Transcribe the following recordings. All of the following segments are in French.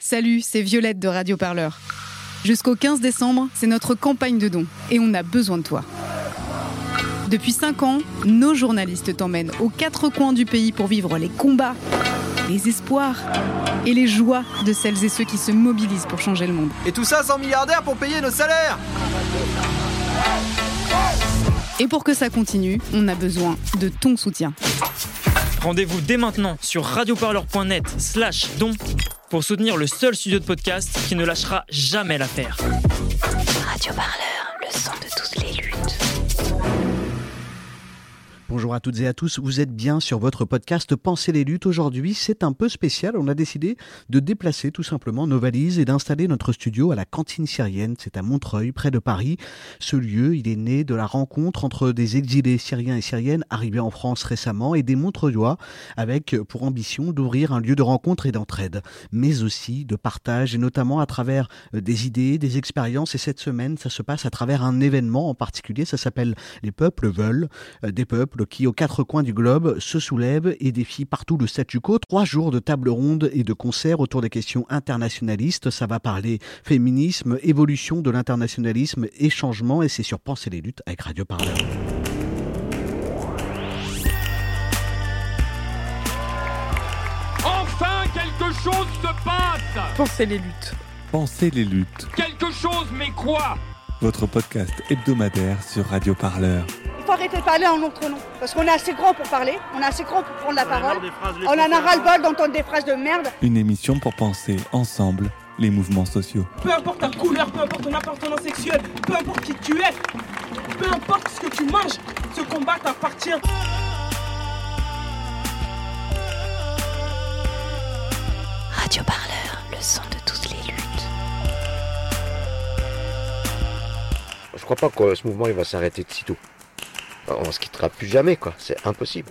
Salut, c'est Violette de Radio Parleur. Jusqu'au 15 décembre, c'est notre campagne de dons et on a besoin de toi. Depuis 5 ans, nos journalistes t'emmènent aux quatre coins du pays pour vivre les combats, les espoirs et les joies de celles et ceux qui se mobilisent pour changer le monde. Et tout ça sans milliardaires pour payer nos salaires Et pour que ça continue, on a besoin de ton soutien. Rendez-vous dès maintenant sur radioparleur.net slash don pour soutenir le seul studio de podcast qui ne lâchera jamais l'affaire. Radio Bonjour à toutes et à tous, vous êtes bien sur votre podcast Pensez les luttes. Aujourd'hui, c'est un peu spécial. On a décidé de déplacer tout simplement nos valises et d'installer notre studio à la cantine syrienne. C'est à Montreuil, près de Paris. Ce lieu, il est né de la rencontre entre des exilés syriens et syriennes arrivés en France récemment et des Montreuillois avec pour ambition d'ouvrir un lieu de rencontre et d'entraide, mais aussi de partage et notamment à travers euh, des idées, des expériences. Et cette semaine, ça se passe à travers un événement en particulier. Ça s'appelle Les peuples veulent, euh, des peuples qui, aux quatre coins du globe, se soulèvent et défient partout le statu quo. Trois jours de table ronde et de concerts autour des questions internationalistes. Ça va parler féminisme, évolution de l'internationalisme et changement. Et c'est sur Penser les luttes avec Radio Parleur. Enfin, quelque chose se passe Pensez les luttes. Pensez les luttes, Quelque chose, mais quoi? Votre podcast hebdomadaire sur Radio Parleur. Il faut arrêter de parler en notre nom. Parce qu'on est assez grand pour parler, on est assez grand pour prendre la parole. On en a ras-le-bol d'entendre des phrases de merde. Une émission pour penser ensemble les mouvements sociaux. Peu importe ta couleur, peu importe ton appartenance sexuelle, peu importe qui tu es, peu importe ce que tu manges, ce combat t'appartient. Radio Parleur, le son de toutes Je crois pas que ce mouvement va s'arrêter de sitôt. On se quittera plus jamais, quoi. C'est impossible.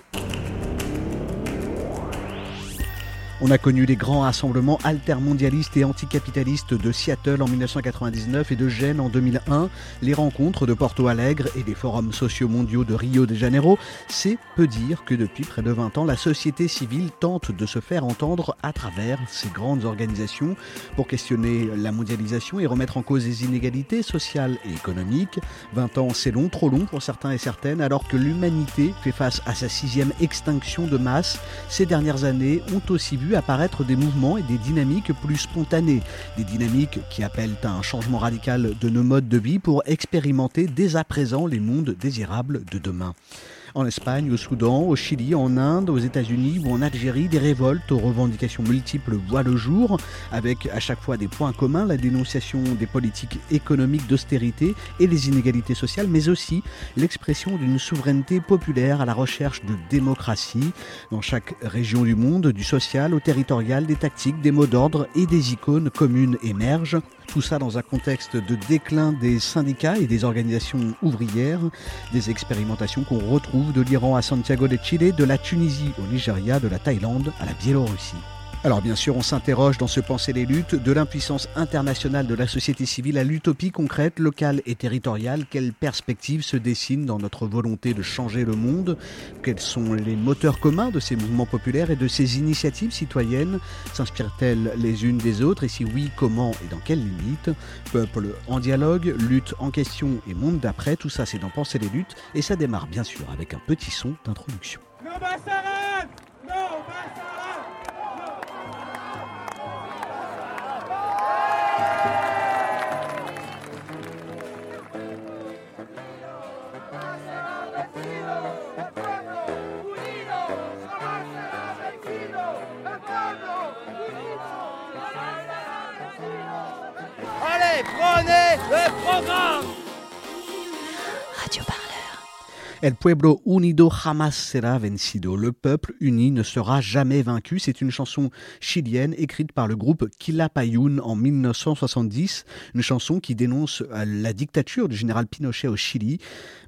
On a connu les grands rassemblements altermondialistes et anticapitalistes de Seattle en 1999 et de Gênes en 2001, les rencontres de Porto Alegre et les forums sociaux mondiaux de Rio de Janeiro. C'est peu dire que depuis près de 20 ans, la société civile tente de se faire entendre à travers ces grandes organisations pour questionner la mondialisation et remettre en cause les inégalités sociales et économiques. 20 ans, c'est long, trop long pour certains et certaines, alors que l'humanité fait face à sa sixième extinction de masse. Ces dernières années ont aussi vu apparaître des mouvements et des dynamiques plus spontanées, des dynamiques qui appellent à un changement radical de nos modes de vie pour expérimenter dès à présent les mondes désirables de demain. En Espagne, au Soudan, au Chili, en Inde, aux États-Unis ou en Algérie, des révoltes aux revendications multiples voient le jour, avec à chaque fois des points communs, la dénonciation des politiques économiques d'austérité et les inégalités sociales, mais aussi l'expression d'une souveraineté populaire à la recherche de démocratie. Dans chaque région du monde, du social au territorial, des tactiques, des mots d'ordre et des icônes communes émergent. Tout ça dans un contexte de déclin des syndicats et des organisations ouvrières, des expérimentations qu'on retrouve de l'Iran à Santiago de Chile, de la Tunisie au Nigeria, de la Thaïlande à la Biélorussie. Alors bien sûr, on s'interroge dans ce Penser les luttes de l'impuissance internationale de la société civile à l'utopie concrète, locale et territoriale. Quelles perspectives se dessinent dans notre volonté de changer le monde? Quels sont les moteurs communs de ces mouvements populaires et de ces initiatives citoyennes? S'inspirent-elles les unes des autres? Et si oui, comment et dans quelles limites? Peuple en dialogue, lutte en question et monde d'après, tout ça c'est dans Penser les luttes. Et ça démarre bien sûr avec un petit son d'introduction. Prenez le programme El pueblo unido jamás será vencido. Le peuple uni ne sera jamais vaincu. C'est une chanson chilienne écrite par le groupe Quilapayún en 1970. Une chanson qui dénonce euh, la dictature du général Pinochet au Chili.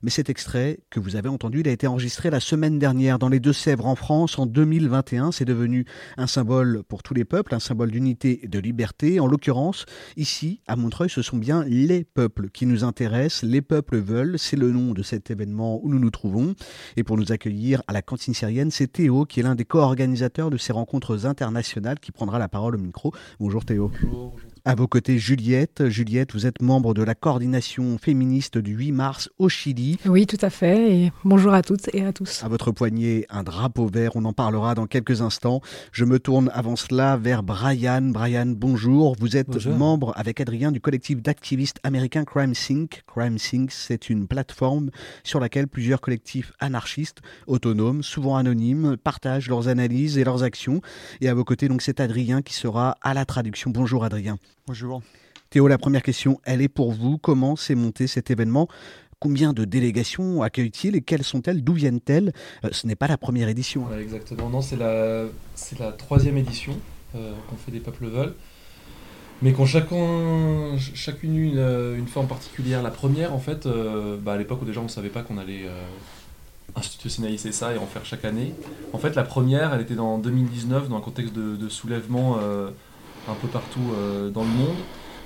Mais cet extrait que vous avez entendu, il a été enregistré la semaine dernière dans les Deux-Sèvres en France en 2021. C'est devenu un symbole pour tous les peuples, un symbole d'unité et de liberté. En l'occurrence, ici, à Montreuil, ce sont bien les peuples qui nous intéressent. Les peuples veulent. C'est le nom de cet événement où nous nous trouvons. Et pour nous accueillir à la cantine syrienne, c'est Théo qui est l'un des co-organisateurs de ces rencontres internationales qui prendra la parole au micro. Bonjour Théo. Bonjour. À vos côtés, Juliette. Juliette, vous êtes membre de la coordination féministe du 8 mars au Chili. Oui, tout à fait. Et bonjour à toutes et à tous. À votre poignet, un drapeau vert. On en parlera dans quelques instants. Je me tourne avant cela vers Brian. Brian, bonjour. Vous êtes bonjour. membre avec Adrien du collectif d'activistes américains Crime Sync. Crime Sync, c'est une plateforme sur laquelle plusieurs collectifs anarchistes, autonomes, souvent anonymes, partagent leurs analyses et leurs actions. Et à vos côtés, donc, c'est Adrien qui sera à la traduction. Bonjour Adrien. Bonjour. Théo, la première question, elle est pour vous. Comment s'est monté cet événement? Combien de délégations accueille-t-il et quelles sont-elles? D'où viennent-elles? Euh, Ce n'est pas la première édition. Ouais, exactement, non, c'est la, c'est la troisième édition euh, qu'on fait des peuples veulent, mais qu'on chacun, chacune une, une, forme particulière. La première, en fait, euh, bah, à l'époque où déjà on ne savait pas qu'on allait institutionnaliser ça et en faire chaque année. En fait, la première, elle était dans 2019 dans un contexte de, de soulèvement un peu partout euh, dans le monde.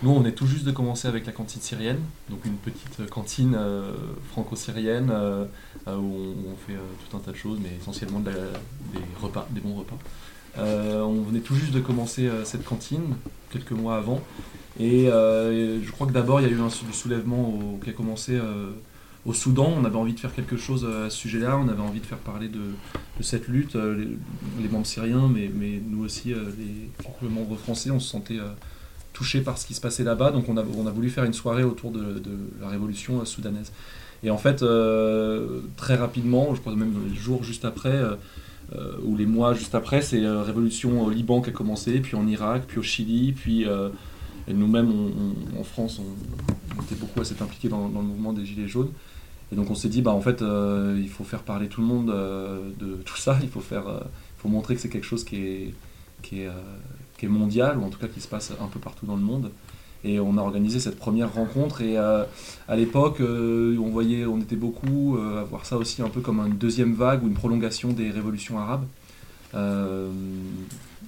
Nous, on est tout juste de commencer avec la cantine syrienne, donc une petite cantine euh, franco-syrienne euh, où on, fait tout un tas de choses, mais essentiellement des repas, des bons repas. on venait tout juste de commencer cette cantine, quelques mois avant, et je crois que d'abord il y a eu un soulèvement qui a commencé au Soudan. On avait envie de faire quelque chose à ce sujet-là, on avait envie de faire parler de, cette lutte, les, les, membres syriens, mais, nous aussi, les, les, membres français, on se sentait touchés par ce qui se passait là-bas. Donc on a, voulu faire une soirée autour de, la révolution soudanaise. Et en fait, euh, très rapidement, je crois même les jours juste après, euh, ou les mois juste après, c'est la révolution au Liban qui a commencé, puis en Irak, puis au Chili, puis euh, nous-mêmes en France, on, était beaucoup assez impliqués dans, le mouvement des Gilets jaunes. Et donc on s'est dit, bah, en fait, euh, il faut faire parler tout le monde euh, de tout ça, il faut, faire, euh, faut montrer que c'est quelque chose qui est, qui, est, mondial, ou en tout cas qui se passe un peu partout dans le monde. Et on a organisé cette première rencontre, et à l'époque, on voyait, on était beaucoup à voir ça aussi un peu comme une deuxième vague ou une prolongation des révolutions arabes.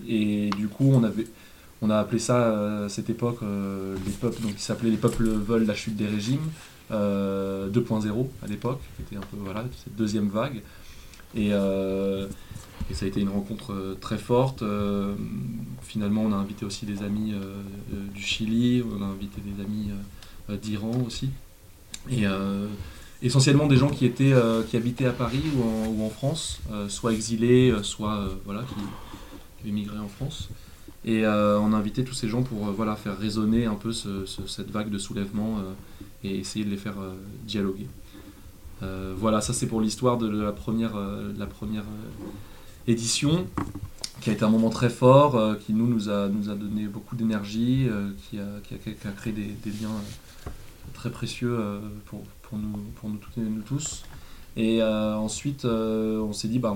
et du coup, on avait, on a appelé ça à cette époque les peuples, donc qui s'appelait les peuples veulent la chute des régimes. Euh, 2.0 à l'époque, qui était un peu voilà, cette deuxième vague. Et, euh, ça a été une rencontre euh, très forte. Euh, finalement, on a invité aussi des amis du Chili, on a invité des amis d'Iran aussi. Et essentiellement des gens qui, étaient, qui habitaient à Paris ou en, France, soit exilés, soit voilà, qui, qui en France. Et euh, on a invité tous ces gens pour euh, voilà, faire résonner un peu ce, ce, cette vague de soulèvement euh, et essayer de les faire dialoguer. voilà, ça c'est pour l'histoire de la première, la première édition, qui a été un moment très fort, qui nous, a, donné beaucoup d'énergie, qui, a, qui, créé des, liens très précieux pour, nous, toutes nous tous. Et ensuite, on s'est dit, bah,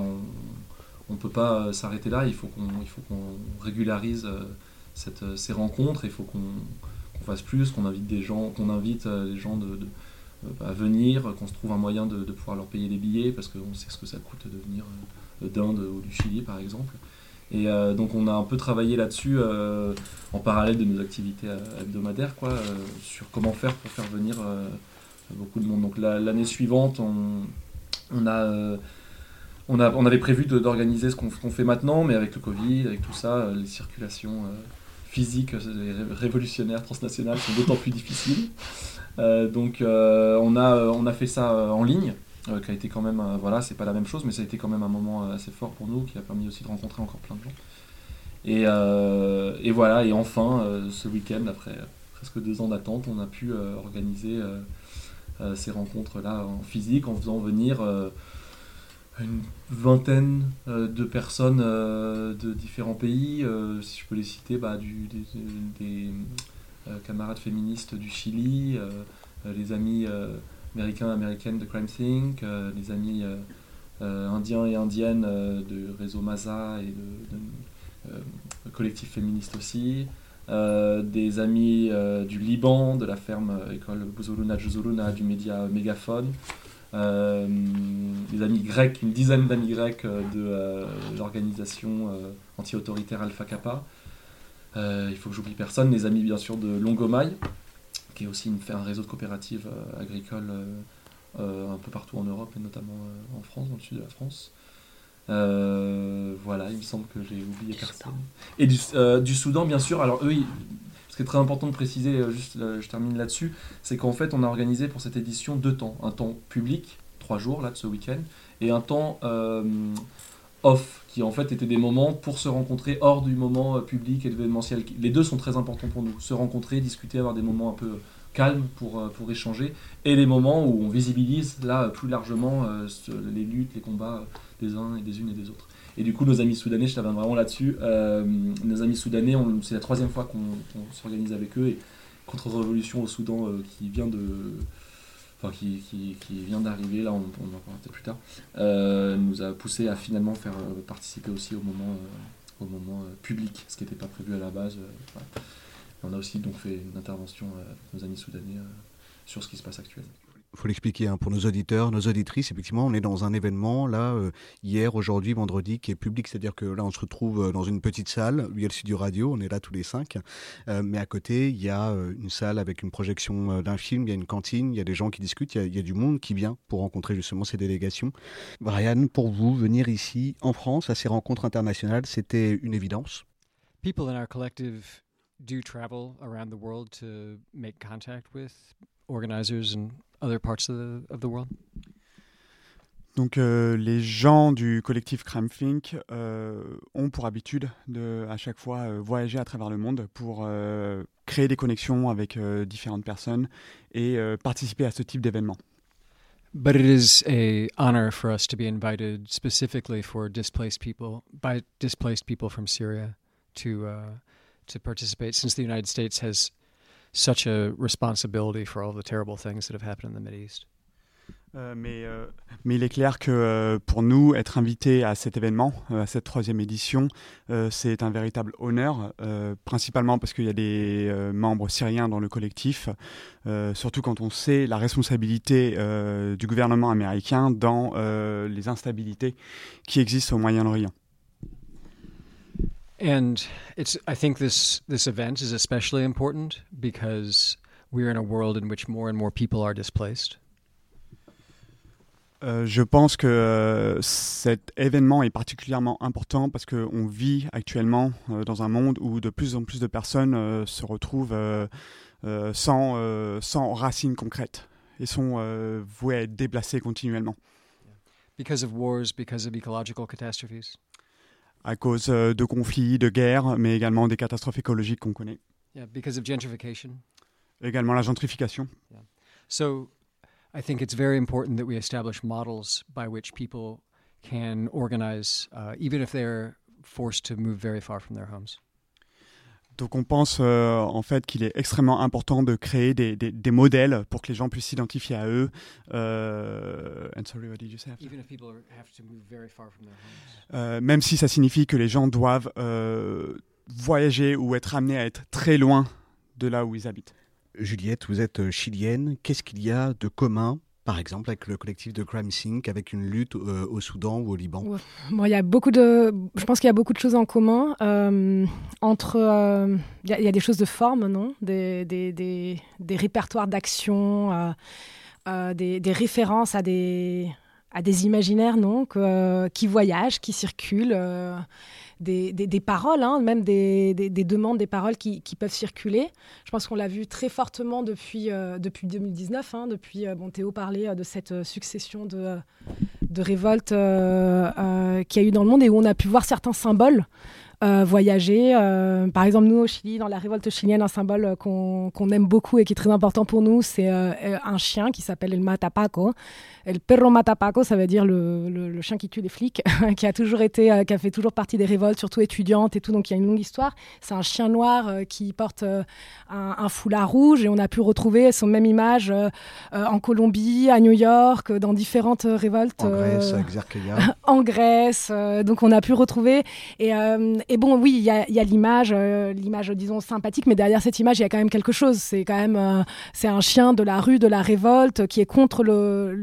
on, ne peut pas s'arrêter là, il faut qu'on qu régularise ces rencontres, il faut qu'on qu fasse plus, qu'on invite des gens, qu'on invite les gens de, de, à venir, qu'on se trouve un moyen de, pouvoir leur payer des billets, parce qu'on sait ce que ça coûte de venir d'Inde ou du Chili par exemple. Et euh, donc on a un peu travaillé là-dessus euh, en parallèle de nos activités hebdomadaires, quoi, euh, sur comment faire pour faire venir beaucoup de monde. Donc l'année suivante, on, a on, a, on, avait prévu d'organiser ce qu'on qu fait maintenant, mais avec le Covid, avec tout ça, les circulations euh, physiques révolutionnaires transnationales sont d'autant plus difficiles. Euh, donc euh, on, a, on a fait ça en ligne, qui a été quand même, voilà, c'est pas la même chose, mais ça a été quand même un moment assez fort pour nous, qui a permis aussi de rencontrer encore plein de gens. Et, et voilà, et enfin, ce week-end, après presque deux ans d'attente, on a pu organiser ces rencontres-là en physique, en faisant venir une vingtaine euh, de personnes euh, de différents pays. Euh, si je peux les citer, bah, du, des, des camarades féministes du Chili, les amis américains américaines de Crime Think, les amis indiens et indiennes de réseau Maza et de, de collectif féministe aussi. Des amis du Liban, de la ferme école Buzuruna Juzuruna, du média Mégaphone, des amis grecs, une dizaine d'amis grecs de euh, l'organisation euh, anti-autoritaire Alpha Kappa. il faut que j'oublie personne, les amis bien sûr de Longomaille, qui est aussi une, un réseau de coopératives agricoles un peu partout en Europe et notamment en France, dans le sud de la France. voilà, il me semble que j'ai oublié personne. Et du, du, Soudan, bien sûr. Alors eux, ce qui est très important de préciser, juste, je termine là-dessus, c'est qu'en fait, on a organisé pour cette édition deux temps. Un temps public, trois jours là de ce week-end, et un temps off, qui en fait étaient des moments pour se rencontrer hors du moment euh, public et événementiel. Les deux sont très importants pour nous. Se rencontrer, discuter, avoir des moments un peu calmes pour, euh, pour échanger, et les moments où on visibilise là plus largement euh, les luttes, les combats des uns et des unes et des autres. Et du coup, nos amis soudanais, je t'avais vraiment là-dessus, nos amis soudanais, c'est la troisième fois qu'on s'organise avec eux, et contre-révolution au Soudan qui vient de enfin qui, vient d'arriver, là on, on en parlera peut-être plus tard, euh, nous a poussé à finalement faire euh, participer aussi au moment, euh, au moment public, ce qui n'était pas prévu à la base. On a aussi donc fait une intervention avec nos amis soudanais sur ce qui se passe actuellement faut l'expliquer hein, pour nos auditeurs, nos auditrices. Effectivement, on est dans un événement là euh, hier, aujourd'hui, vendredi, qui est public, c'est-à-dire que là, on se retrouve euh, dans une petite salle. Il y a le studio radio, on est là tous les cinq, euh, mais à côté, il y a une salle avec une projection d'un film, il y a une cantine, il y a des gens qui discutent, il y, a, du monde qui vient pour rencontrer justement ces délégations. Brian, pour vous, venir ici en France à ces rencontres internationales, c'était une évidence? Contact organizers and other parts of the, of the world? Donc euh, les gens du collectif Crime Think euh, ont pour habitude de à chaque fois euh, voyager à travers le monde pour euh, créer des connexions avec différentes personnes et participer à ce type d'événement. But it is a honor for us to be invited specifically for displaced people by displaced people from Syria to uh, to participate since the United States has such a responsibility for all the terrible things that have happened in the Middle East? Euh, mais, euh, mais, il est clair que euh, pour nous, être invité à cet événement, à cette troisième édition, c'est un véritable honneur, principalement parce qu'il y a des membres syriens dans le collectif, surtout quand on sait la responsabilité du gouvernement américain dans les instabilités qui existent au Moyen-Orient. And it's I think this this event is especially important because we're in a world in which more and more people are displaced. Euh, je pense que euh, cet événement est particulièrement important parce qu'on vit actuellement euh, dans un monde où de plus en plus de personnes euh, se retrouvent euh, euh, sans, euh, sans racines concrètes et sont euh, vouées à être déplacées continuellement. Because of wars, because of ecological catastrophes à cause euh, de conflits, de guerres, mais également des catastrophes écologiques qu'on connaît. Yeah, because of gentrification. Également la gentrification. Yeah. So, I think it's very important that we establish models by which people can organize, uh, even if they're forced to move very far from their homes. Donc on pense euh, en fait qu'il est extrêmement important de créer des, des, des, modèles pour que les gens puissent s'identifier à eux. Euh, sorry, what did you say euh, même si ça signifie que les gens doivent euh, voyager ou être amenés à être très loin de là où ils habitent. Juliette, vous êtes chilienne. Qu'est-ce qu'il y a de commun par exemple avec le collectif de Crime Sync, avec une lutte euh, au Soudan ou au Liban ouais. bon, y a beaucoup de, Je pense qu'il y a beaucoup de choses en commun. Euh, entre, euh, il, y a, des choses de forme, non? Des, des, des, répertoires d'action, des, références à des, à des imaginaires non? Qui voyagent, qui circulent des, des, paroles, hein, même des, des, demandes, des paroles qui, qui peuvent circuler. Je pense qu'on l'a vu très fortement depuis, euh, depuis 2019. Hein, depuis, euh, bon, Théo parlait euh, de cette succession de, de révoltes qu'il y a eu dans le monde et où on a pu voir certains symboles voyager. Par exemple, nous au Chili, dans la révolte chilienne, un symbole qu'on qu aime beaucoup et qui est très important pour nous, c'est un chien qui s'appelle le matapaco. El perro matapaco, ça veut dire le, le, le chien qui tue les flics, qui a toujours été, euh, qui a fait toujours partie des révoltes, surtout étudiantes et tout. Donc il y a une longue histoire. C'est un chien noir euh, qui porte euh, un, un, foulard rouge et on a pu retrouver son même image en Colombie, à New York, dans différentes révoltes. En Grèce, en Grèce. donc on a pu retrouver et et bon, oui, il y a, l'image, l'image, disons, sympathique, mais derrière cette image, il y a quand même quelque chose. C'est quand même, c'est un chien de la rue, de la révolte, qui est contre le,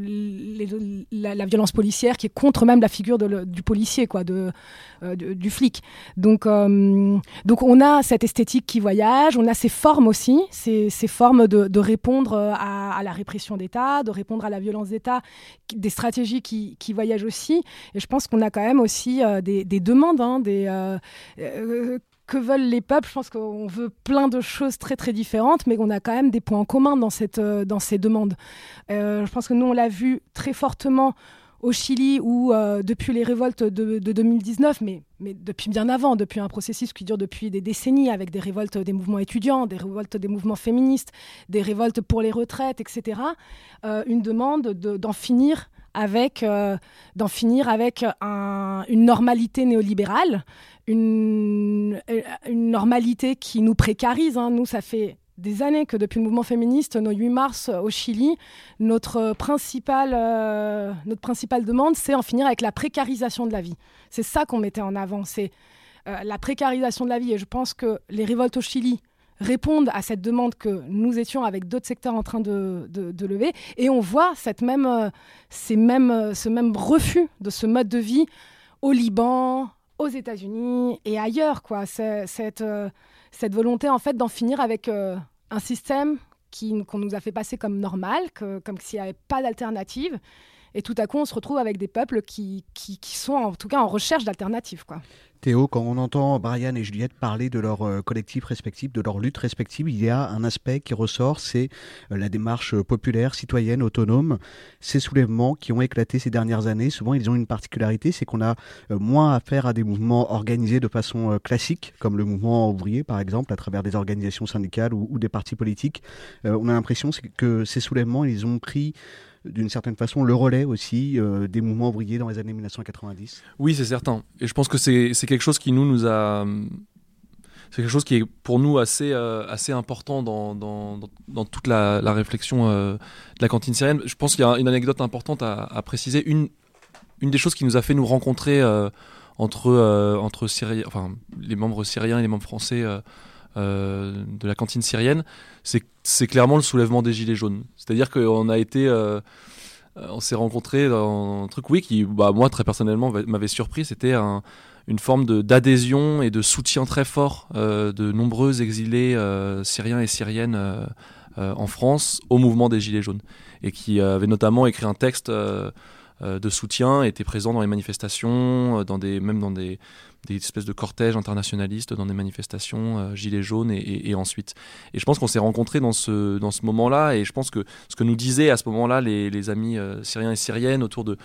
la, violence policière, qui est contre même la figure du policier, quoi, euh, du flic. Donc, donc, on a cette esthétique qui voyage, on a ces formes aussi, ces, ces formes de, répondre à, à, la répression d'État, de répondre à la violence d'État, des stratégies qui, qui voyagent aussi. Et je pense qu'on a quand même aussi des, des, demandes, hein, des euh, euh, que veulent les peuples. Je pense qu'on veut plein de choses très très différentes, mais on a quand même des points en commun dans, cette, euh, dans ces demandes. je pense que nous, on l'a vu très fortement au Chili, où depuis les révoltes de, 2019, mais, mais, depuis bien avant, depuis un processus qui dure depuis des décennies, avec des révoltes des mouvements étudiants, des révoltes des mouvements féministes, des révoltes pour les retraites, etc., une demande d'en finir avec d'en finir avec une normalité néolibérale, une, euh, une normalité qui nous précarise. Hein. Nous, ça fait des années que depuis le mouvement féministe, nos 8 mars au Chili, notre principale, euh, notre principale demande, c'est en finir avec la précarisation de la vie. C'est ça qu'on mettait en avant, c'est euh, la précarisation de la vie. Et je pense que les révoltes au Chili répondent à cette demande que nous étions avec d'autres secteurs en train de, de, lever. Et on voit cette même, ces mêmes, ce même refus de ce mode de vie au Liban, aux États-Unis et ailleurs, quoi. Cette, euh, cette volonté, en fait, d'en finir avec euh, un système qu'on nous a fait passer comme normal, que, comme s'il n'y avait pas d'alternative. Et tout à coup, on se retrouve avec des peuples qui, qui, sont en tout cas en recherche d'alternatives. Quoi. Théo, quand on entend Brian et Juliette parler de leur euh, collectif respectif, de leur lutte respective, il y a un aspect qui ressort, c'est euh, la démarche euh, populaire, citoyenne, autonome. Ces soulèvements qui ont éclaté ces dernières années, souvent ils ont une particularité, c'est qu'on a moins affaire à des mouvements organisés de façon classique, comme le mouvement ouvrier par exemple, à travers des organisations syndicales ou des partis politiques. on a l'impression que ces soulèvements, ils ont pris d'une certaine façon le relais aussi euh, des mouvements ouvriers dans les années 1990 Oui, c'est certain. Et je pense que c'est quelque chose qui nous. C'est quelque chose qui est pour nous assez, euh, assez important dans, dans, toute la, réflexion euh, de la cantine syrienne. Je pense qu'il y a une anecdote importante à, à, préciser. Une, une des choses qui nous a fait nous rencontrer entre, entre Syri... enfin, les membres syriens et les membres français euh, de la cantine syrienne, c'est clairement le soulèvement des Gilets jaunes. C'est-à-dire qu'on a été euh, on s'est rencontrés dans un truc, oui, qui, bah, moi, très personnellement, m'avait surpris. C'était une forme d'adhésion et de soutien très fort euh, de nombreux exilés syriens et syriennes en France au mouvement des Gilets jaunes. Et qui avaient notamment écrit un texte de soutien, étaient présents dans les manifestations, dans des, même dans des, des espèces de cortèges internationalistes dans des manifestations, euh, gilets jaunes et, ensuite. Et je pense qu'on s'est rencontrés dans ce, dans ce moment-là et je pense que ce que nous disaient à ce moment-là les, les, amis euh, syriens et syriennes autour de,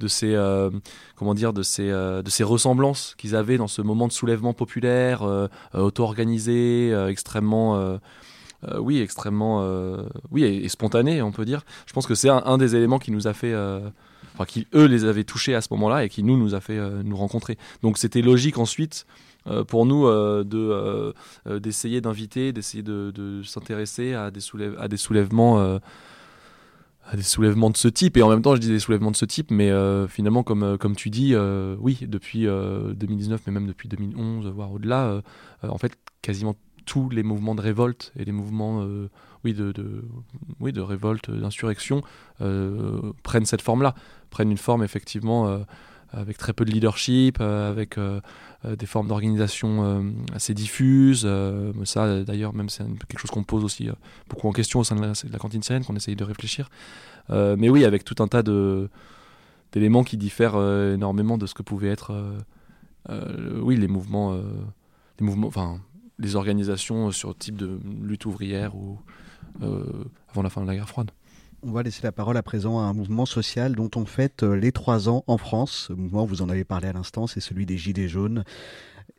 de ces, euh, comment dire, de ces, de ces ressemblances qu'ils avaient dans ce moment de soulèvement populaire, auto-organisé, extrêmement... oui, extrêmement, oui, et, spontané, on peut dire. Je pense que c'est un, un, des éléments qui nous a fait enfin qui eux les avaient touchés à ce moment-là et qui nous nous a fait euh, nous rencontrer. Donc c'était logique ensuite euh, pour nous euh, de d'essayer d'inviter, d'essayer de, s'intéresser à des soulève à des soulèvements à des soulèvements de ce type et en même temps je dis des soulèvements de ce type mais finalement comme comme tu dis oui depuis 2019 mais même depuis 2011 voire au-delà en fait quasiment tous les mouvements de révolte et les mouvements de, oui, de révolte, d'insurrection, euh, prennent cette forme-là, prennent une forme effectivement euh, avec très peu de leadership, euh, avec des formes d'organisation assez diffuses. ça, d'ailleurs, même c'est quelque chose qu'on pose aussi beaucoup en question au sein de la, cantine syrienne, qu'on essaye de réfléchir. mais oui, avec tout un tas d'éléments qui diffèrent énormément de ce que pouvaient être oui les mouvements les mouvements enfin les organisations sur type de lutte ouvrière ou euh, avant la fin de la guerre froide. On va laisser la parole à présent à un mouvement social dont on fête euh, les trois ans en France. Ce mouvement, vous en avez parlé à l'instant, c'est celui des Gilets jaunes.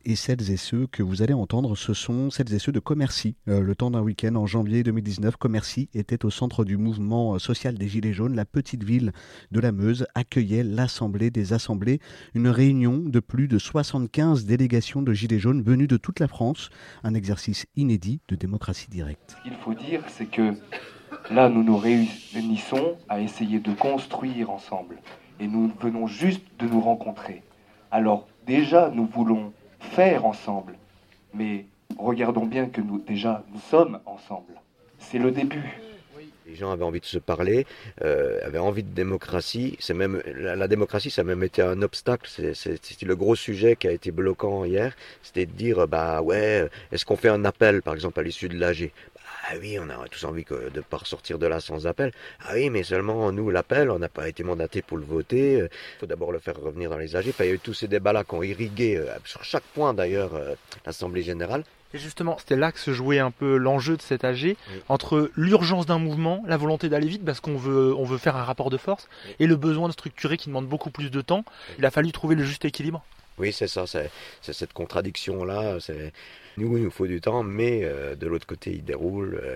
Et celles et ceux que vous allez entendre, ce sont celles et ceux de Commercy. Euh, le temps d'un week-end en janvier 2019, Commercy était au centre du mouvement euh, social des Gilets jaunes. La petite ville de la Meuse accueillait l'Assemblée des Assemblées, une réunion de plus de 75 délégations de Gilets jaunes venues de toute la France, un exercice inédit de démocratie directe. Ce qu'il faut dire, c'est que là, nous nous réunissons à essayer de construire ensemble. Et nous venons juste de nous rencontrer. Alors déjà, nous voulons faire ensemble. Mais regardons bien que nous, déjà, nous sommes ensemble. C'est le début. Les gens avaient envie de se parler, euh, avaient envie de démocratie. C'est même la, démocratie, ça a même été un obstacle. C'était le gros sujet qui a été bloquant hier. C'était de dire, bah ouais, est-ce qu'on fait un appel, par exemple, à l'issue de l'AG ah oui, on a tous envie que de ne pas ressortir de là sans appel. Ah oui, mais seulement nous, l'appel, on n'a pas été mandaté pour le voter. Il faut d'abord le faire revenir dans les AG. Enfin, il y a eu tous ces débats-là qui ont irrigué, euh, sur chaque point d'ailleurs, euh, l'Assemblée générale. Et justement, c'était là que se jouait un peu l'enjeu de cet AG, oui. entre l'urgence d'un mouvement, la volonté d'aller vite, parce qu'on veut, on veut faire un rapport de force, oui. et le besoin de structurer qui demande beaucoup plus de temps. Il a fallu trouver le juste équilibre. Oui, c'est ça, c'est cette contradiction-là. Nous, il nous faut du temps, mais euh, de l'autre côté, il déroule. Euh,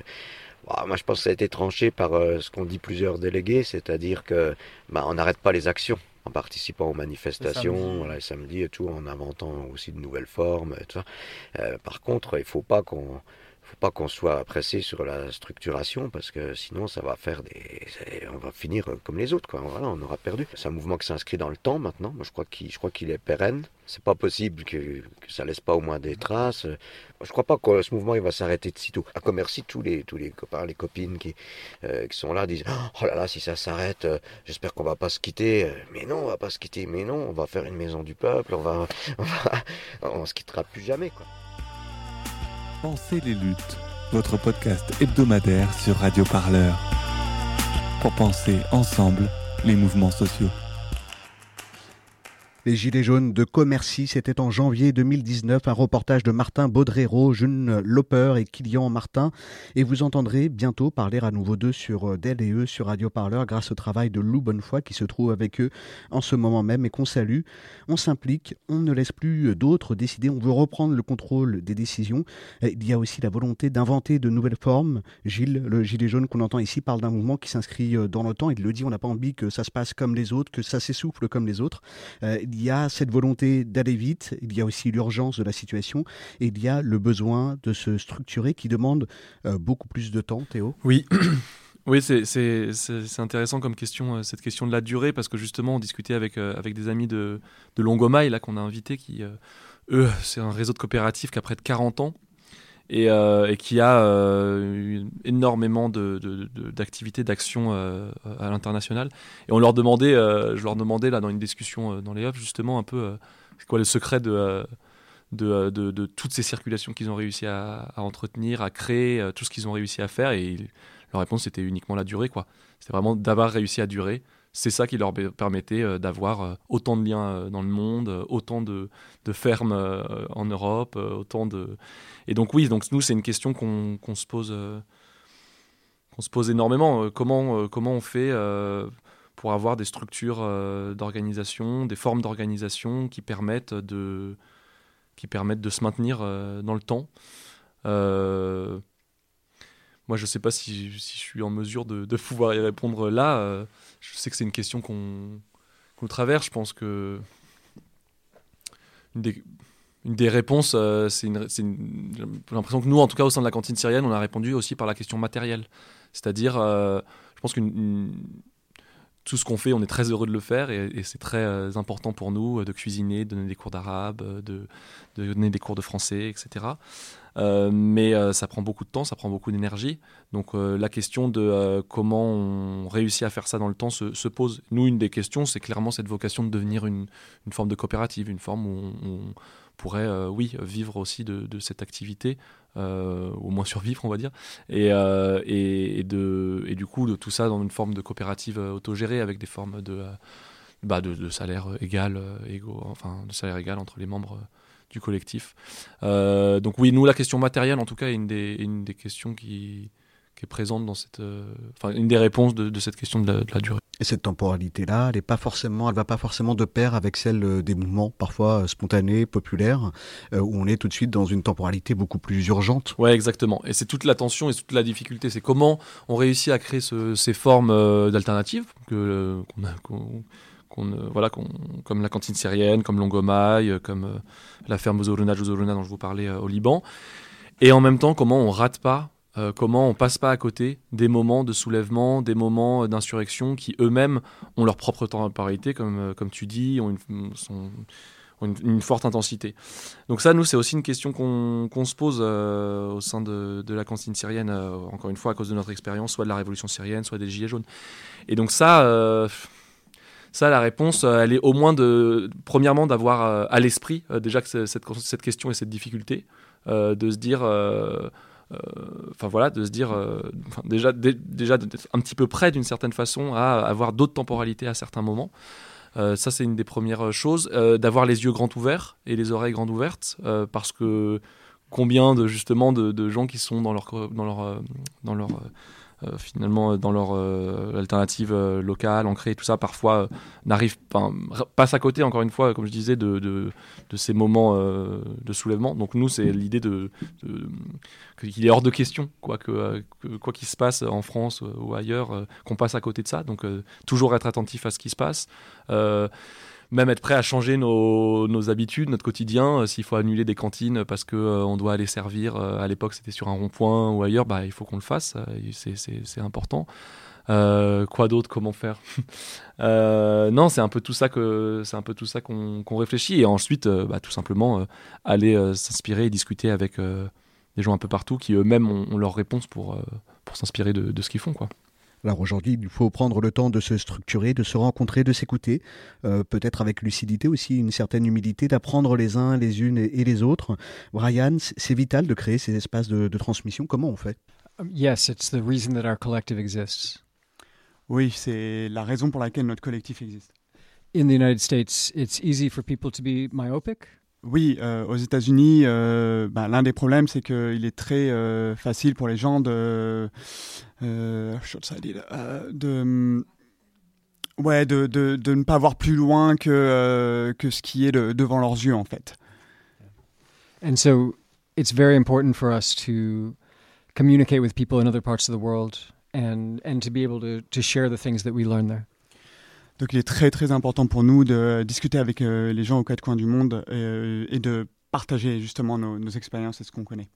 bah, moi, je pense que ça a été tranché par euh, ce qu'ont dit plusieurs délégués, c'est-à-dire que bah, on n'arrête pas les actions en participant aux manifestations, le samedi, voilà, le samedi et tout, en inventant aussi de nouvelles formes, et tout ça. Par contre, il faut pas qu'on faut pas qu'on soit pressé sur la structuration parce que sinon ça va faire des on va finir comme les autres quoi. Voilà on aura perdu. C'est un mouvement qui s'inscrit dans le temps maintenant. Moi je crois qu'il je crois qu'il est pérenne. C'est pas possible que, que, ça laisse pas au moins des traces. Je crois pas que ce mouvement il va s'arrêter de sitôt à commercy tous les tous les copains les copines qui euh, qui sont là disent oh là là si ça s'arrête euh, j'espère qu'on va pas se quitter. Mais non on va pas se quitter. Mais non on va faire une maison du peuple. On va on, va, on se quittera plus jamais quoi Pensez les luttes, votre podcast hebdomadaire sur Radio Parleur. Pour penser ensemble les mouvements sociaux. Les Gilets jaunes de Commercy, c'était en janvier 2019, un reportage de Martin Baudrero, June Loper et Kylian Martin. Et vous entendrez bientôt parler à nouveau d'eux sur d'elle et eux sur Radio Parleur grâce au travail de Lou Bonnefoy qui se trouve avec eux en ce moment même et qu'on salue. On s'implique, on ne laisse plus d'autres décider, on veut reprendre le contrôle des décisions. Il y a aussi la volonté d'inventer de nouvelles formes. Gilles, le Gilet jaune qu'on entend ici, parle d'un mouvement qui s'inscrit dans le temps. Il le dit, on n'a pas envie que ça se passe comme les autres, que ça s'essouffle comme les autres. Il y a cette volonté d'aller vite, il y a aussi l'urgence de la situation, et il y a le besoin de se structurer qui demande euh, beaucoup plus de temps, Théo. Oui. Oui, c'est intéressant comme question, euh, cette question de la durée, parce que justement, on discutait avec, euh, avec des amis de, de Longomaille, là, qu'on a invités, qui, eux, c'est un réseau de coopératives qui a près de 40 ans, et, euh, et, qui a euh, énormément d'activités, de, d'actions euh, à l'international. Et on leur demandait, je leur demandais là dans une discussion dans les offres justement un peu c'est quoi le secret de, de, de toutes ces circulations qu'ils ont réussi à, entretenir, à créer, tout ce qu'ils ont réussi à faire. Et leur réponse c'était uniquement la durée, quoi. C'était vraiment d'avoir réussi à durer c'est ça qui leur permettait d'avoir autant de liens dans le monde, autant de, fermes en Europe, autant de et donc oui, donc nous c'est une question qu'on qu se pose, euh, qu'on se pose énormément. Euh, comment euh, comment on fait pour avoir des structures d'organisation, des formes d'organisation qui permettent de qui permettent de se maintenir dans le temps. Moi, je ne sais pas si, si, je suis en mesure de, de pouvoir y répondre là. je sais que c'est une question qu'on qu traverse. Je pense que une des, une des réponses, euh, c'est j'ai l'impression que nous, en tout cas au sein de la cantine syrienne, on a répondu aussi par la question matérielle. C'est-à-dire, euh, je pense que tout ce qu'on fait, on est très heureux de le faire et, c'est très euh, important pour nous de cuisiner, de donner des cours d'arabe, de, de, donner des cours de français, etc. Euh, mais euh, ça prend beaucoup de temps, ça prend beaucoup d'énergie. Donc la question de comment on réussit à faire ça dans le temps se, se pose. Nous, une des questions, c'est clairement cette vocation de devenir une, forme de coopérative, une forme où on, pourrait, euh, oui, vivre aussi de cette activité, euh, au moins survivre, on va dire, et, euh, et, et, de, et du coup, de tout ça dans une forme de coopérative autogérée avec des formes de, bah, de, de salaire égal, égaux, enfin, de salaire égal entre les membres du collectif. donc oui, nous, la question matérielle, en tout cas, est une des, une des questions qui, qui est présente dans cette, enfin, une des réponses de, de cette question de la, de la durée. Et cette temporalité-là, elle est pas forcément, elle va pas forcément de pair avec celle des mouvements parfois spontanés, populaires, euh, où on est tout de suite dans une temporalité beaucoup plus urgente. Ouais, exactement. Et c'est toute la tension et toute la difficulté. C'est comment on réussit à créer ce, ces formes euh, d'alternatives que qu'on a qu'on qu voilà, comme la cantine syrienne, comme Longomaille, comme euh, la ferme Zoruna Zoruna dont je vous parlais euh, au Liban. Et en même temps, comment on rate pas euh, comment on passe pas à côté des moments de soulèvement, des moments d'insurrection qui eux-mêmes ont leur propre temporalité, comme, euh, comme tu dis, ont une, forte intensité. Donc ça, nous, c'est aussi une question qu'on se pose au sein de, la cantine syrienne, encore une fois, à cause de notre expérience, soit de la révolution syrienne, soit des Gilets jaunes. Et donc ça ça, la réponse, euh, elle est au moins de, premièrement, d'avoir euh, à l'esprit euh, déjà que cette, cette, question et cette difficulté, de se dire, enfin voilà, de se dire, déjà, déjà un petit peu près d'une certaine façon à avoir d'autres temporalités à certains moments. ça, c'est une des premières choses. d'avoir les yeux grands ouverts et les oreilles grandes ouvertes, parce que combien de justement de, de, gens qui sont dans leur dans leur dans leur euh, finalement dans leur euh, alternative euh, locale, ancrée, tout ça, parfois n'arrivent pas, passe à côté, encore une fois, comme je disais, de, de, ces moments de soulèvement. Donc nous, c'est l'idée de, qu'il est hors de question, quoi que, quoi qu'il se passe en France ou ailleurs, qu'on passe à côté de ça. Donc toujours être attentif à ce qui se passe même être prêt à changer nos, habitudes, notre quotidien. Euh, s'il faut annuler des cantines parce qu'on euh, doit aller servir, euh, à l'époque c'était sur un rond-point ou ailleurs, bah, il faut qu'on le fasse, c'est important. quoi d'autre Comment faire? Non, c'est un peu tout ça que c'est un peu tout ça qu'on réfléchit et ensuite, bah, tout simplement aller s'inspirer et discuter avec des gens un peu partout qui eux-mêmes ont, leur réponse pour pour s'inspirer de, de, ce qu'ils font, quoi. Alors aujourd'hui, il faut prendre le temps de se structurer, de se rencontrer, de s'écouter, euh, peut-être avec lucidité aussi, une certaine humilité, d'apprendre les uns, les unes et, les autres. Brian, c'est vital de créer ces espaces de, transmission. Comment on fait? Um, Yes, it's the reason that our collective exists. Oui, c'est la raison pour laquelle notre collectif existe. In the United States, it's easy for people to be myopic. Oui, euh, aux États-Unis, euh, bah, l'un des problèmes, c'est qu'il est très euh, facile pour les gens de, de, ouais, de, de, de, ne pas voir plus loin que, que ce qui est devant leurs yeux, en fait. And so, it's very important for us to communicate with people in other parts of the world and, and to be able to, to share the things. Donc il est très très important pour nous de discuter avec euh, les gens aux quatre coins du monde euh, et de partager justement nos, nos expériences et ce qu'on connaît.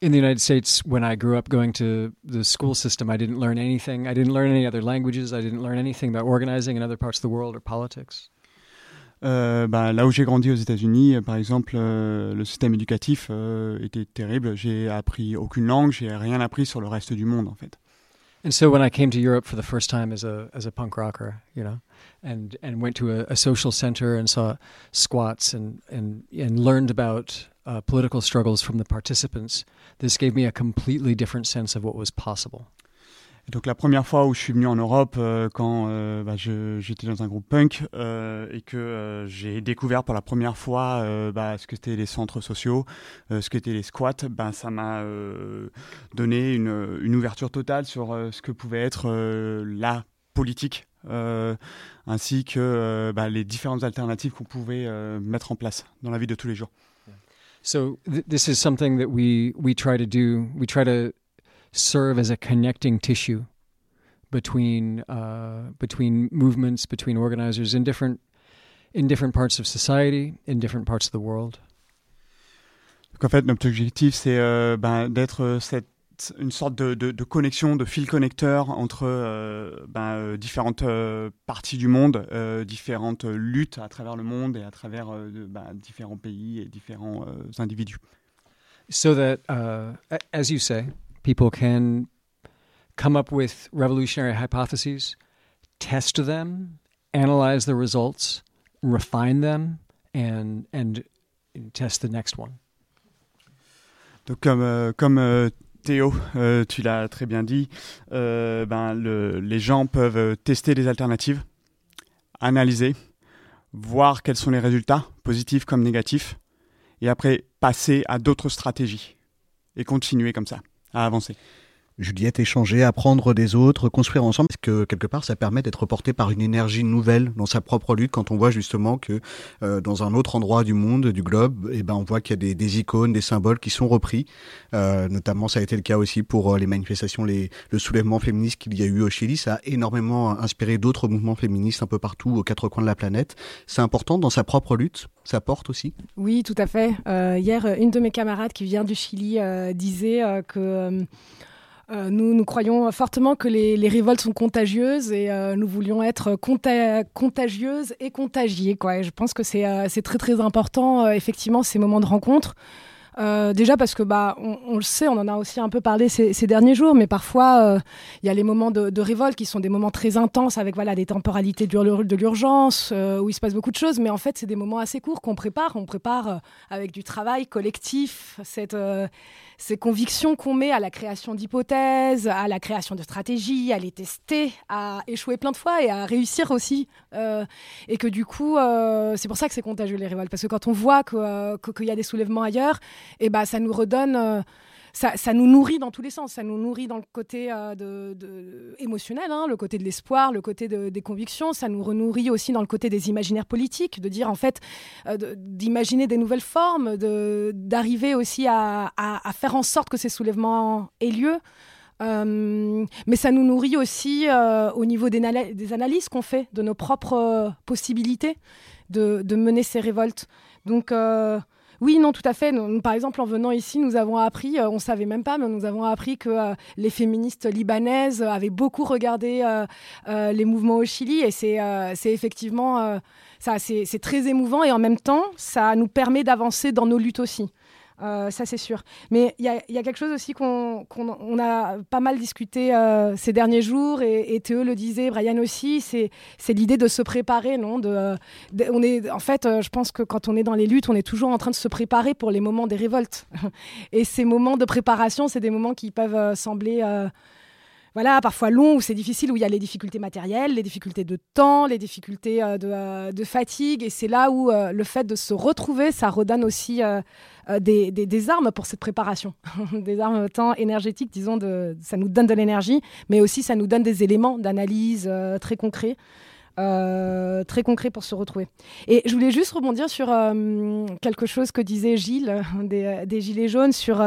in the United States, when I grew up going to the school system, I didn't learn anything. I didn't learn any other languages. I didn't learn anything about organizing in other parts of the world or politics. Euh, bah, là où j'ai grandi aux États-Unis, euh, par exemple, euh, le système éducatif euh, était terrible. J'ai appris aucune langue, j'ai rien appris sur le reste du monde en fait. And so when I came to Europe for the first time as a as a punk rocker, you know, and and went to a, a social center and saw squats and and and learned about uh, political struggles from the participants, this gave me a completely different sense of what was possible. Donc la première fois où je suis venu en Europe, euh, quand euh, bah, j'étais dans un groupe punk euh, et que j'ai découvert pour la première fois bah, ce que c'était les centres sociaux, ce que étaient les squats, bah, ça m'a donné une, une, ouverture totale sur ce que pouvait être la politique, ainsi que bah, les différentes alternatives qu'on pouvait mettre en place dans la vie de tous les jours. So th this is something that we we try serve as a connecting tissue between uh, between movements, between organizers in different in different parts of society, in different parts of the world. Donc en fait, notre objectif, c'est euh, ben, d'être euh, cette une sorte de, de, de, connexion, de fil connecteur entre euh, ben, euh, différentes euh, parties du monde, euh, différentes luttes à travers le monde et à travers ben, différents pays et différents individus. So that, uh, as you say, people can come up with revolutionary hypotheses, test them, analyze the results, refine them, and, and test the next one. Donc, comme, euh, comme euh, Théo, euh, tu l'as très bien dit, euh, ben, le, les gens peuvent tester les alternatives, analyser, voir quels sont les résultats, positifs comme négatifs, et après passer à d'autres stratégies et continuer comme ça à avancer. Juliette, échanger, apprendre des autres, construire ensemble, parce que quelque part ça permet d'être porté par une énergie nouvelle dans sa propre lutte quand on voit justement que euh, dans un autre endroit du monde, du globe, eh ben on voit qu'il y a des, des, icônes, des symboles qui sont repris. Euh, notamment ça a été le cas aussi pour euh, les manifestations, les, le soulèvement féministe qu'il y a eu au Chili. Ça a énormément inspiré d'autres mouvements féministes un peu partout aux quatre coins de la planète. C'est important dans sa propre lutte, ça porte aussi Oui, tout à fait. Euh, hier, une de mes camarades qui vient du Chili disait que Euh, nous, nous croyons fortement que les, les révoltes sont contagieuses et euh, nous voulions être conta contagieuses et contagiées. Quoi. Et je pense que c'est euh, très très important, euh, effectivement, ces moments de rencontre. Euh, déjà parce que bah on, on, le sait, on en a aussi un peu parlé ces, ces derniers jours, mais parfois il y a les moments de, de, révolte qui sont des moments très intenses avec voilà des temporalités de l'urgence euh, où il se passe beaucoup de choses, mais en fait c'est des moments assez courts qu'on prépare. On prépare avec du travail collectif cette ces convictions qu'on met à la création d'hypothèses, à la création de stratégies, à les tester, à échouer plein de fois et à réussir aussi. Euh, et que du coup, euh, c'est pour ça que c'est contagieux les révoltes, parce que quand on voit qu'il euh, que, y a des soulèvements ailleurs, et eh ben, ça nous redonne ça, nous nourrit dans tous les sens. Ça nous nourrit dans le côté euh, émotionnel, hein, le côté de l'espoir, le côté de, des convictions. Ça nous renourrit aussi dans le côté des imaginaires politiques, de dire en fait, euh, d'imaginer des nouvelles formes, d'arriver aussi à, faire en sorte que ces soulèvements aient lieu. Euh, mais ça nous nourrit aussi au niveau des, des analyses qu'on fait de nos propres possibilités de, mener ces révoltes. Donc oui, non, tout à fait. Par exemple, en venant ici, nous avons appris, euh, on savait même pas, mais nous avons appris que euh, les féministes libanaises avaient beaucoup regardé euh, les mouvements au Chili, et c'est effectivement, c'est très émouvant, et en même temps, ça nous permet d'avancer dans nos luttes aussi. Euh, ça c'est sûr. Mais il y, a quelque chose aussi qu'on qu on a pas mal discuté euh, ces derniers jours, et, et, Théo le disait, Brian aussi, c'est l'idée de se préparer, non on est, En fait, euh, je pense que quand on est dans les luttes, on est toujours en train de se préparer pour les moments des révoltes. et ces moments de préparation, c'est des moments qui peuvent sembler voilà, parfois long, où c'est difficile, où il y a les difficultés matérielles, les difficultés de temps, les difficultés euh, de, euh, de, fatigue. Et c'est là où euh, le fait de se retrouver, ça redonne aussi des, des, des, armes pour cette préparation. des armes autant énergétiques, disons, de, ça nous donne de l'énergie, mais aussi ça nous donne des éléments d'analyse très concrets. Très concret pour se retrouver. Et je voulais juste rebondir sur quelque chose que disait Gilles des, des Gilets jaunes sur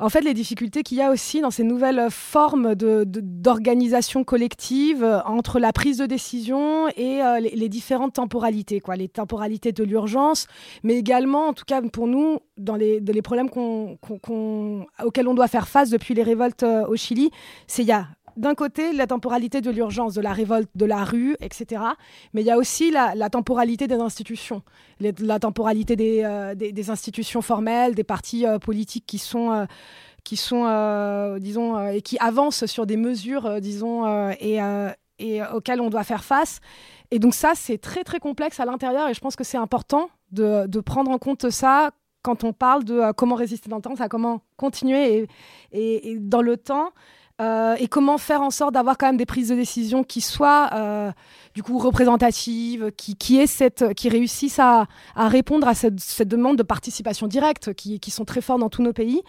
en fait, les difficultés qu'il y a aussi dans ces nouvelles formes d'organisation collective euh, entre la prise de décision et euh, les, différentes temporalités, les temporalités de l'urgence, mais également, en tout cas pour nous, dans les, problèmes on, qu on, auxquels on doit faire face depuis les révoltes euh, au Chili, c'est il y a d'un côté la temporalité de l'urgence, de la révolte, de la rue, etc. Mais il y a aussi la, temporalité des institutions, la temporalité des, euh, des, institutions formelles, des partis euh, politiques qui sont, euh, qui sont disons, et qui avancent sur des mesures, disons, et, auxquelles on doit faire face. Et donc ça, c'est très très complexe à l'intérieur, et je pense que c'est important de, prendre en compte ça quand on parle de comment résister dans le temps, ça comment continuer et dans le temps. Euh, et comment faire en sorte d'avoir quand même des prises de décision qui soient euh, du coup représentatives, qui, qui, cette, qui réussissent à, à répondre à cette, cette, demande de participation directe qui, qui sont très fortes dans tous nos pays.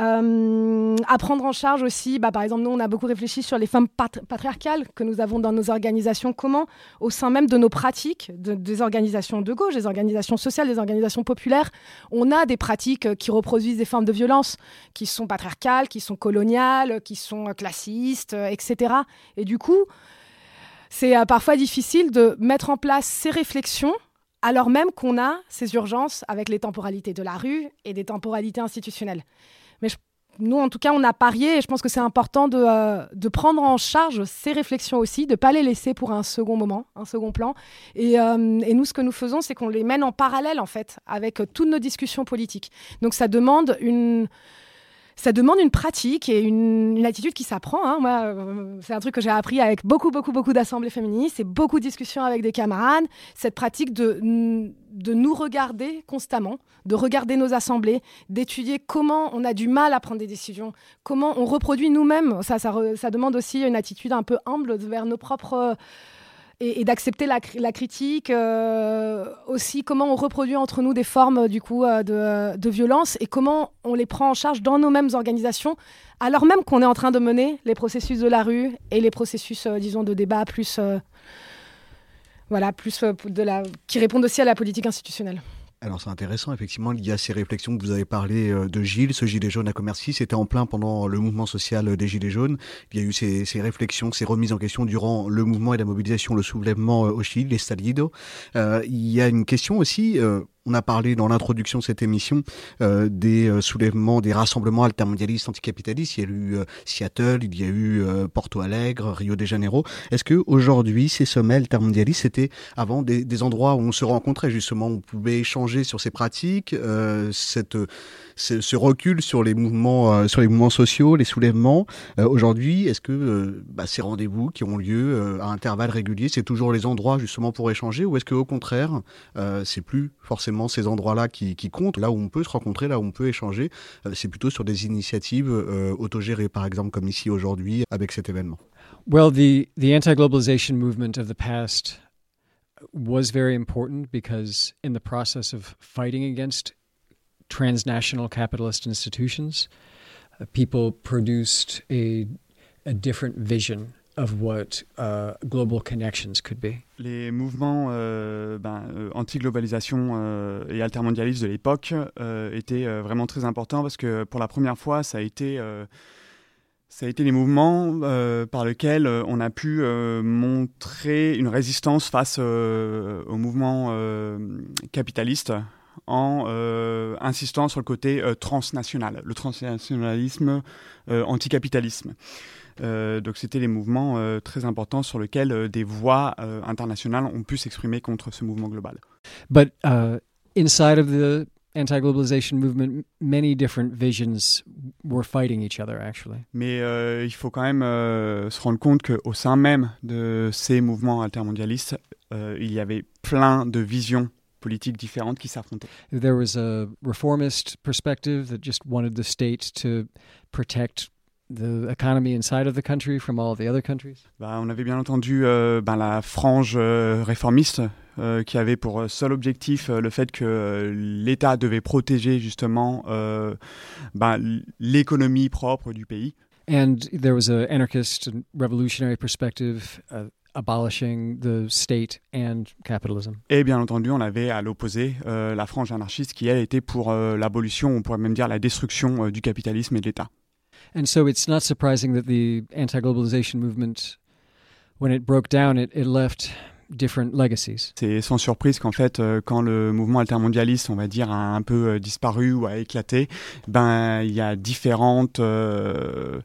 Euh, à prendre en charge aussi, bah, par exemple, nous, on a beaucoup réfléchi sur les femmes patri patriarcales que nous avons dans nos organisations. Comment, au sein même de nos pratiques, de, des organisations de gauche, des organisations sociales, des organisations populaires, on a des pratiques qui reproduisent des formes de violence qui sont patriarcales, qui sont coloniales, qui sont classistes, etc. Et du coup, c'est euh, parfois difficile de mettre en place ces réflexions alors même qu'on a ces urgences avec les temporalités de la rue et des temporalités institutionnelles. Mais nous, en tout cas, on a parié et je pense que c'est important de, euh, prendre en charge ces réflexions aussi, de ne pas les laisser pour un second moment, un second plan. Et, euh, et nous, ce que nous faisons, c'est qu'on les mène en parallèle, en fait, avec toutes nos discussions politiques. Donc ça demande une ça demande une pratique et une, attitude qui s'apprend. Hein. Moi, euh, c'est un truc que j'ai appris avec beaucoup, beaucoup, beaucoup d'assemblées féministes et beaucoup de discussions avec des camarades. Cette pratique de, de nous regarder constamment, de regarder nos assemblées, d'étudier comment on a du mal à prendre des décisions, comment on reproduit nous-mêmes. Ça, ça, demande aussi une attitude un peu humble vers nos propres et, d'accepter la, critique, euh, aussi comment on reproduit entre nous des formes du coup euh, de, violence et comment on les prend en charge dans nos mêmes organisations, alors même qu'on est en train de mener les processus de la rue et les processus, euh, disons, de débat plus, euh, voilà, plus de la, qui répondent aussi à la politique institutionnelle. Alors c'est intéressant, effectivement, il y a ces réflexions que vous avez parlé de Gilles, ce gilet jaune à Commercy, c'était en plein pendant le mouvement social des gilets jaunes. Il y a eu ces, ces, réflexions, ces remises en question durant le mouvement et la mobilisation, le soulèvement au Chili, les Stalido. Euh, il y a une question aussi, euh, on a parlé dans l'introduction de cette émission euh, des euh, soulèvements, des rassemblements altermondialistes anticapitalistes. Il y a eu euh, Seattle, il y a eu Porto Alegre, Rio de Janeiro. Est-ce que aujourd'hui ces sommets altermondialistes étaient avant des, endroits où on se rencontrait justement, où on pouvait échanger sur ces pratiques, ce, recul sur les mouvements, euh, sur les mouvements sociaux, les soulèvements. Euh, aujourd'hui, est-ce que euh, bah, ces rendez-vous qui ont lieu à intervalles réguliers, c'est toujours les endroits justement pour échanger, ou est-ce que au contraire, c'est plus forcément ces endroits-là qui, qui, comptent, là où on peut se rencontrer, là où on peut échanger, c'est plutôt sur des initiatives autogérées, par exemple comme ici aujourd'hui avec cet événement? Well, the the anti-globalization movement of the past was very important because in the process of fighting against transnational capitalist institutions, people produced a, a different vision of what global connections could be. Les mouvements euh, ben, euh, anti-globalisation euh, et altermondialistes de l'époque euh, étaient vraiment très importants parce que pour la première fois, ça a été ça les mouvements par lesquels on a pu montrer une résistance face au mouvement capitaliste en euh, insistant sur le côté euh, transnational, le transnationalisme, euh, anticapitalisme. donc c'était les mouvements très importants sur lesquels des voix internationales ont pu s'exprimer contre ce mouvement global. But uh, inside of the anti-globalization movement, many different visions were fighting each other actually. Mais il faut quand même se rendre compte qu'au sein même de ces mouvements altermondialistes, il y avait plein de visions politiques différentes qui s'affrontaient. There was a reformist perspective that just wanted the state to protect the economy inside of the country from all the other countries. Bah, on avait bien entendu euh, ben, la frange euh, réformiste euh, qui avait pour seul objectif le fait que l'État devait protéger justement ben, l'économie propre du pays. And there was an anarchist and revolutionary perspective uh, abolishing the state and capitalism. Et bien entendu, on avait à l'opposé euh, la frange anarchiste qui, elle, était pour euh, l'abolition, on pourrait même dire la destruction euh, du capitalisme et de l'État. And so it's not surprising that the anti-globalization movement, when it broke down, it, it left different legacies. C'est sans surprise qu'en fait, euh, quand le mouvement altermondialiste, on va dire, a un peu euh, disparu ou a éclaté, ben il y a différentes, euh,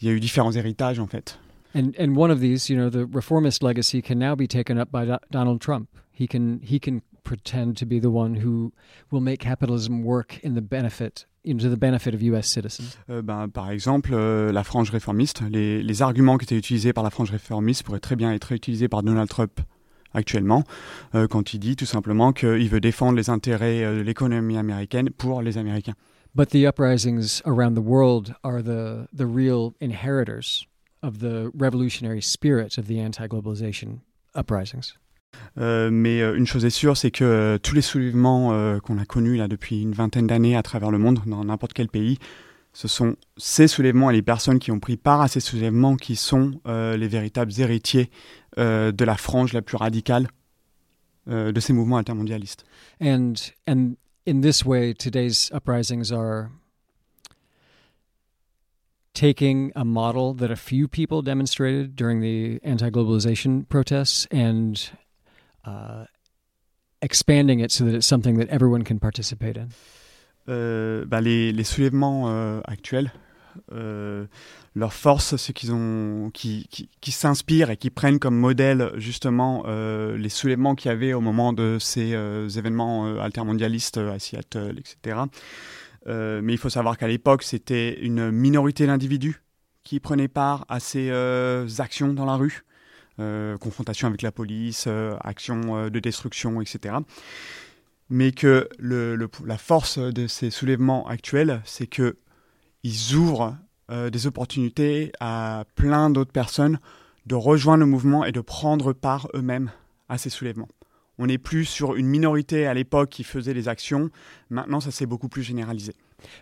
il y a eu différents héritages en fait. And and one of these, you know, the reformist legacy can now be taken up by Do Donald Trump. He can he can pretend to be the one who will make capitalism work in the benefit into the benefit of US citizens. Euh, ben, par exemple, euh, la frange réformiste, les, les arguments qui étaient utilisés par la frange réformiste pourraient très bien être utilisés par Donald Trump actuellement, euh, quand il dit tout simplement qu'il veut défendre les intérêts euh, de l'économie américaine pour les Américains. But the uprisings around the world are the, the real inheritors of the revolutionary spirit of the anti-globalization uprisings. Euh, mais euh, une chose est sûre, c'est que euh, tous les soulèvements qu'on a connus là depuis une vingtaine d'années à travers le monde, dans n'importe quel pays, ce sont ces soulèvements et les personnes qui ont pris part à ces soulèvements qui sont les véritables héritiers de la frange la plus radicale de ces mouvements intermondialistes. And and in this way, today's uprisings are taking a model that a few people demonstrated during the anti globalization protests and uh, expanding it so that it's something that everyone can participate in? Euh, bah les, les, soulèvements euh, actuels, euh, leur force, c'est qu'ils ont, qui, qui, qui s'inspirent et qui prennent comme modèle justement euh, les soulèvements qu'il y avait au moment de ces euh, événements altermondialistes à Seattle, etc. Euh, mais il faut savoir qu'à l'époque, c'était une minorité d'individus qui prenaient part à ces euh, actions dans la rue, euh, confrontation avec la police, actions de destruction, etc. Mais que la force de ces soulèvements actuels, c'est que ils ouvrent des opportunités à plein d'autres personnes de rejoindre le mouvement et de prendre part eux-mêmes à ces soulèvements. On n'est plus sur une minorité à l'époque qui faisait les actions. Maintenant, ça s'est beaucoup plus généralisé.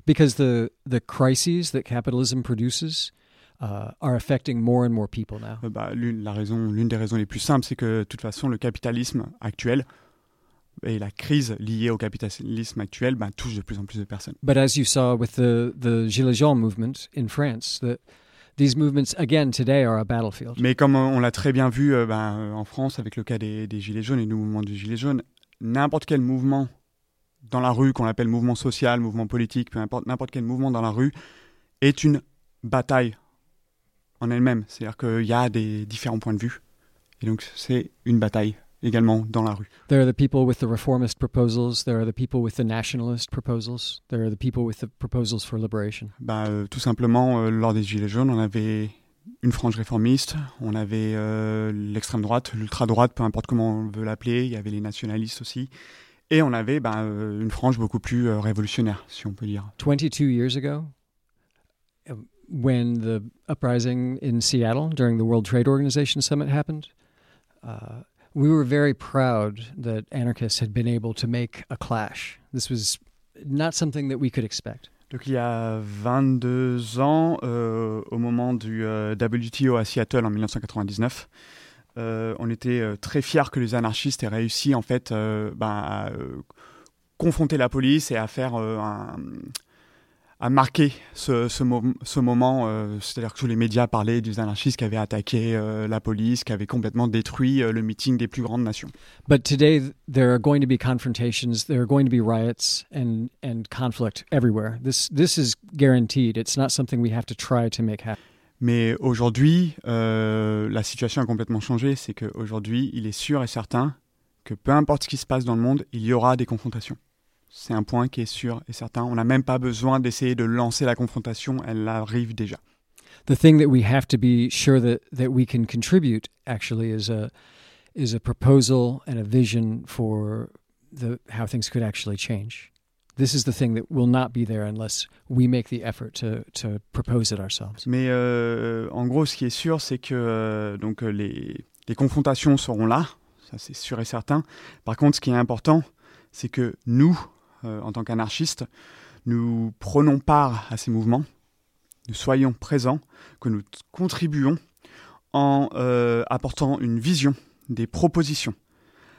Because the the crises that capitalism produces uh, are affecting more and more people now. Euh, bah, l'une la raison, l'une des raisons les plus simples, c'est que de toute façon, le capitalisme actuel et la crise liée au capitalisme actuel bah, touche de plus en plus de personnes. But as you saw with the the Gilets jaunes movement in France, the these movements again today are a battlefield. Mais comme on l'a très bien vu euh, ben, euh, en France avec le cas des, Gilets jaunes et du mouvement des Gilets jaunes, n'importe quel mouvement dans la rue, qu'on appelle mouvement social, mouvement politique, peu importe, n'importe quel mouvement dans la rue, est une bataille en elle-même. C'est-à-dire qu'il y a des différents points de vue. Et donc, c'est une bataille également dans la rue. There are the people with the reformist proposals, there are the people with the nationalist proposals, there are the people with the proposals for liberation. Bah, euh, tout simplement, euh, lors des Gilets jaunes, on avait une frange réformiste, on avait euh, l'extrême droite, l'ultra-droite, peu importe comment on veut l'appeler, il y avait les nationalistes aussi, et on avait bah, euh, une frange beaucoup plus euh, révolutionnaire, si on peut dire. 22 years ago, uh, when the uprising in Seattle during the World Trade Organization summit happened, uh, we were very proud that anarchists had been able to make a clash. This was not something that we could expect. Donc il y a 22 ans, euh, au moment du euh, WTO à Seattle en 1999, euh, on était euh, très fiers que les anarchistes aient réussi en fait euh, ben, à euh, confronter la police et à faire un, à marquer ce, ce, mo- ce moment. euh, C'est-à-dire que tous les médias parlaient des anarchistes qui avaient attaqué euh, la police, qui avaient complètement détruit euh, le meeting des plus grandes nations. But today, th- there are going to be confrontations, there are going to be riots and, and conflict everywhere. This, this is guaranteed. It's not something we have to try to make happen. Mais aujourd'hui, la situation a complètement changé. C'est qu'aujourd'hui, il est sûr et certain que peu importe ce qui se passe dans le monde, il y aura des confrontations. C'est un point qui est sûr et certain. On n'a même pas besoin d'essayer de lancer la confrontation, elle arrive déjà. The thing that we have to be sure that, that we can contribute actually is a, is a proposal and a vision for the, how things could actually change. This is the thing that will not be there unless we make the effort to, to propose it ourselves. Mais euh, en gros, ce qui est sûr, c'est que euh, donc, euh, les, les confrontations seront là, ça c'est sûr et certain. Par contre, ce qui est important, c'est que nous, en tant qu'anarchistes, nous prenons part à ces mouvements, nous soyons présents, que nous contribuons en euh, apportant une vision, des propositions.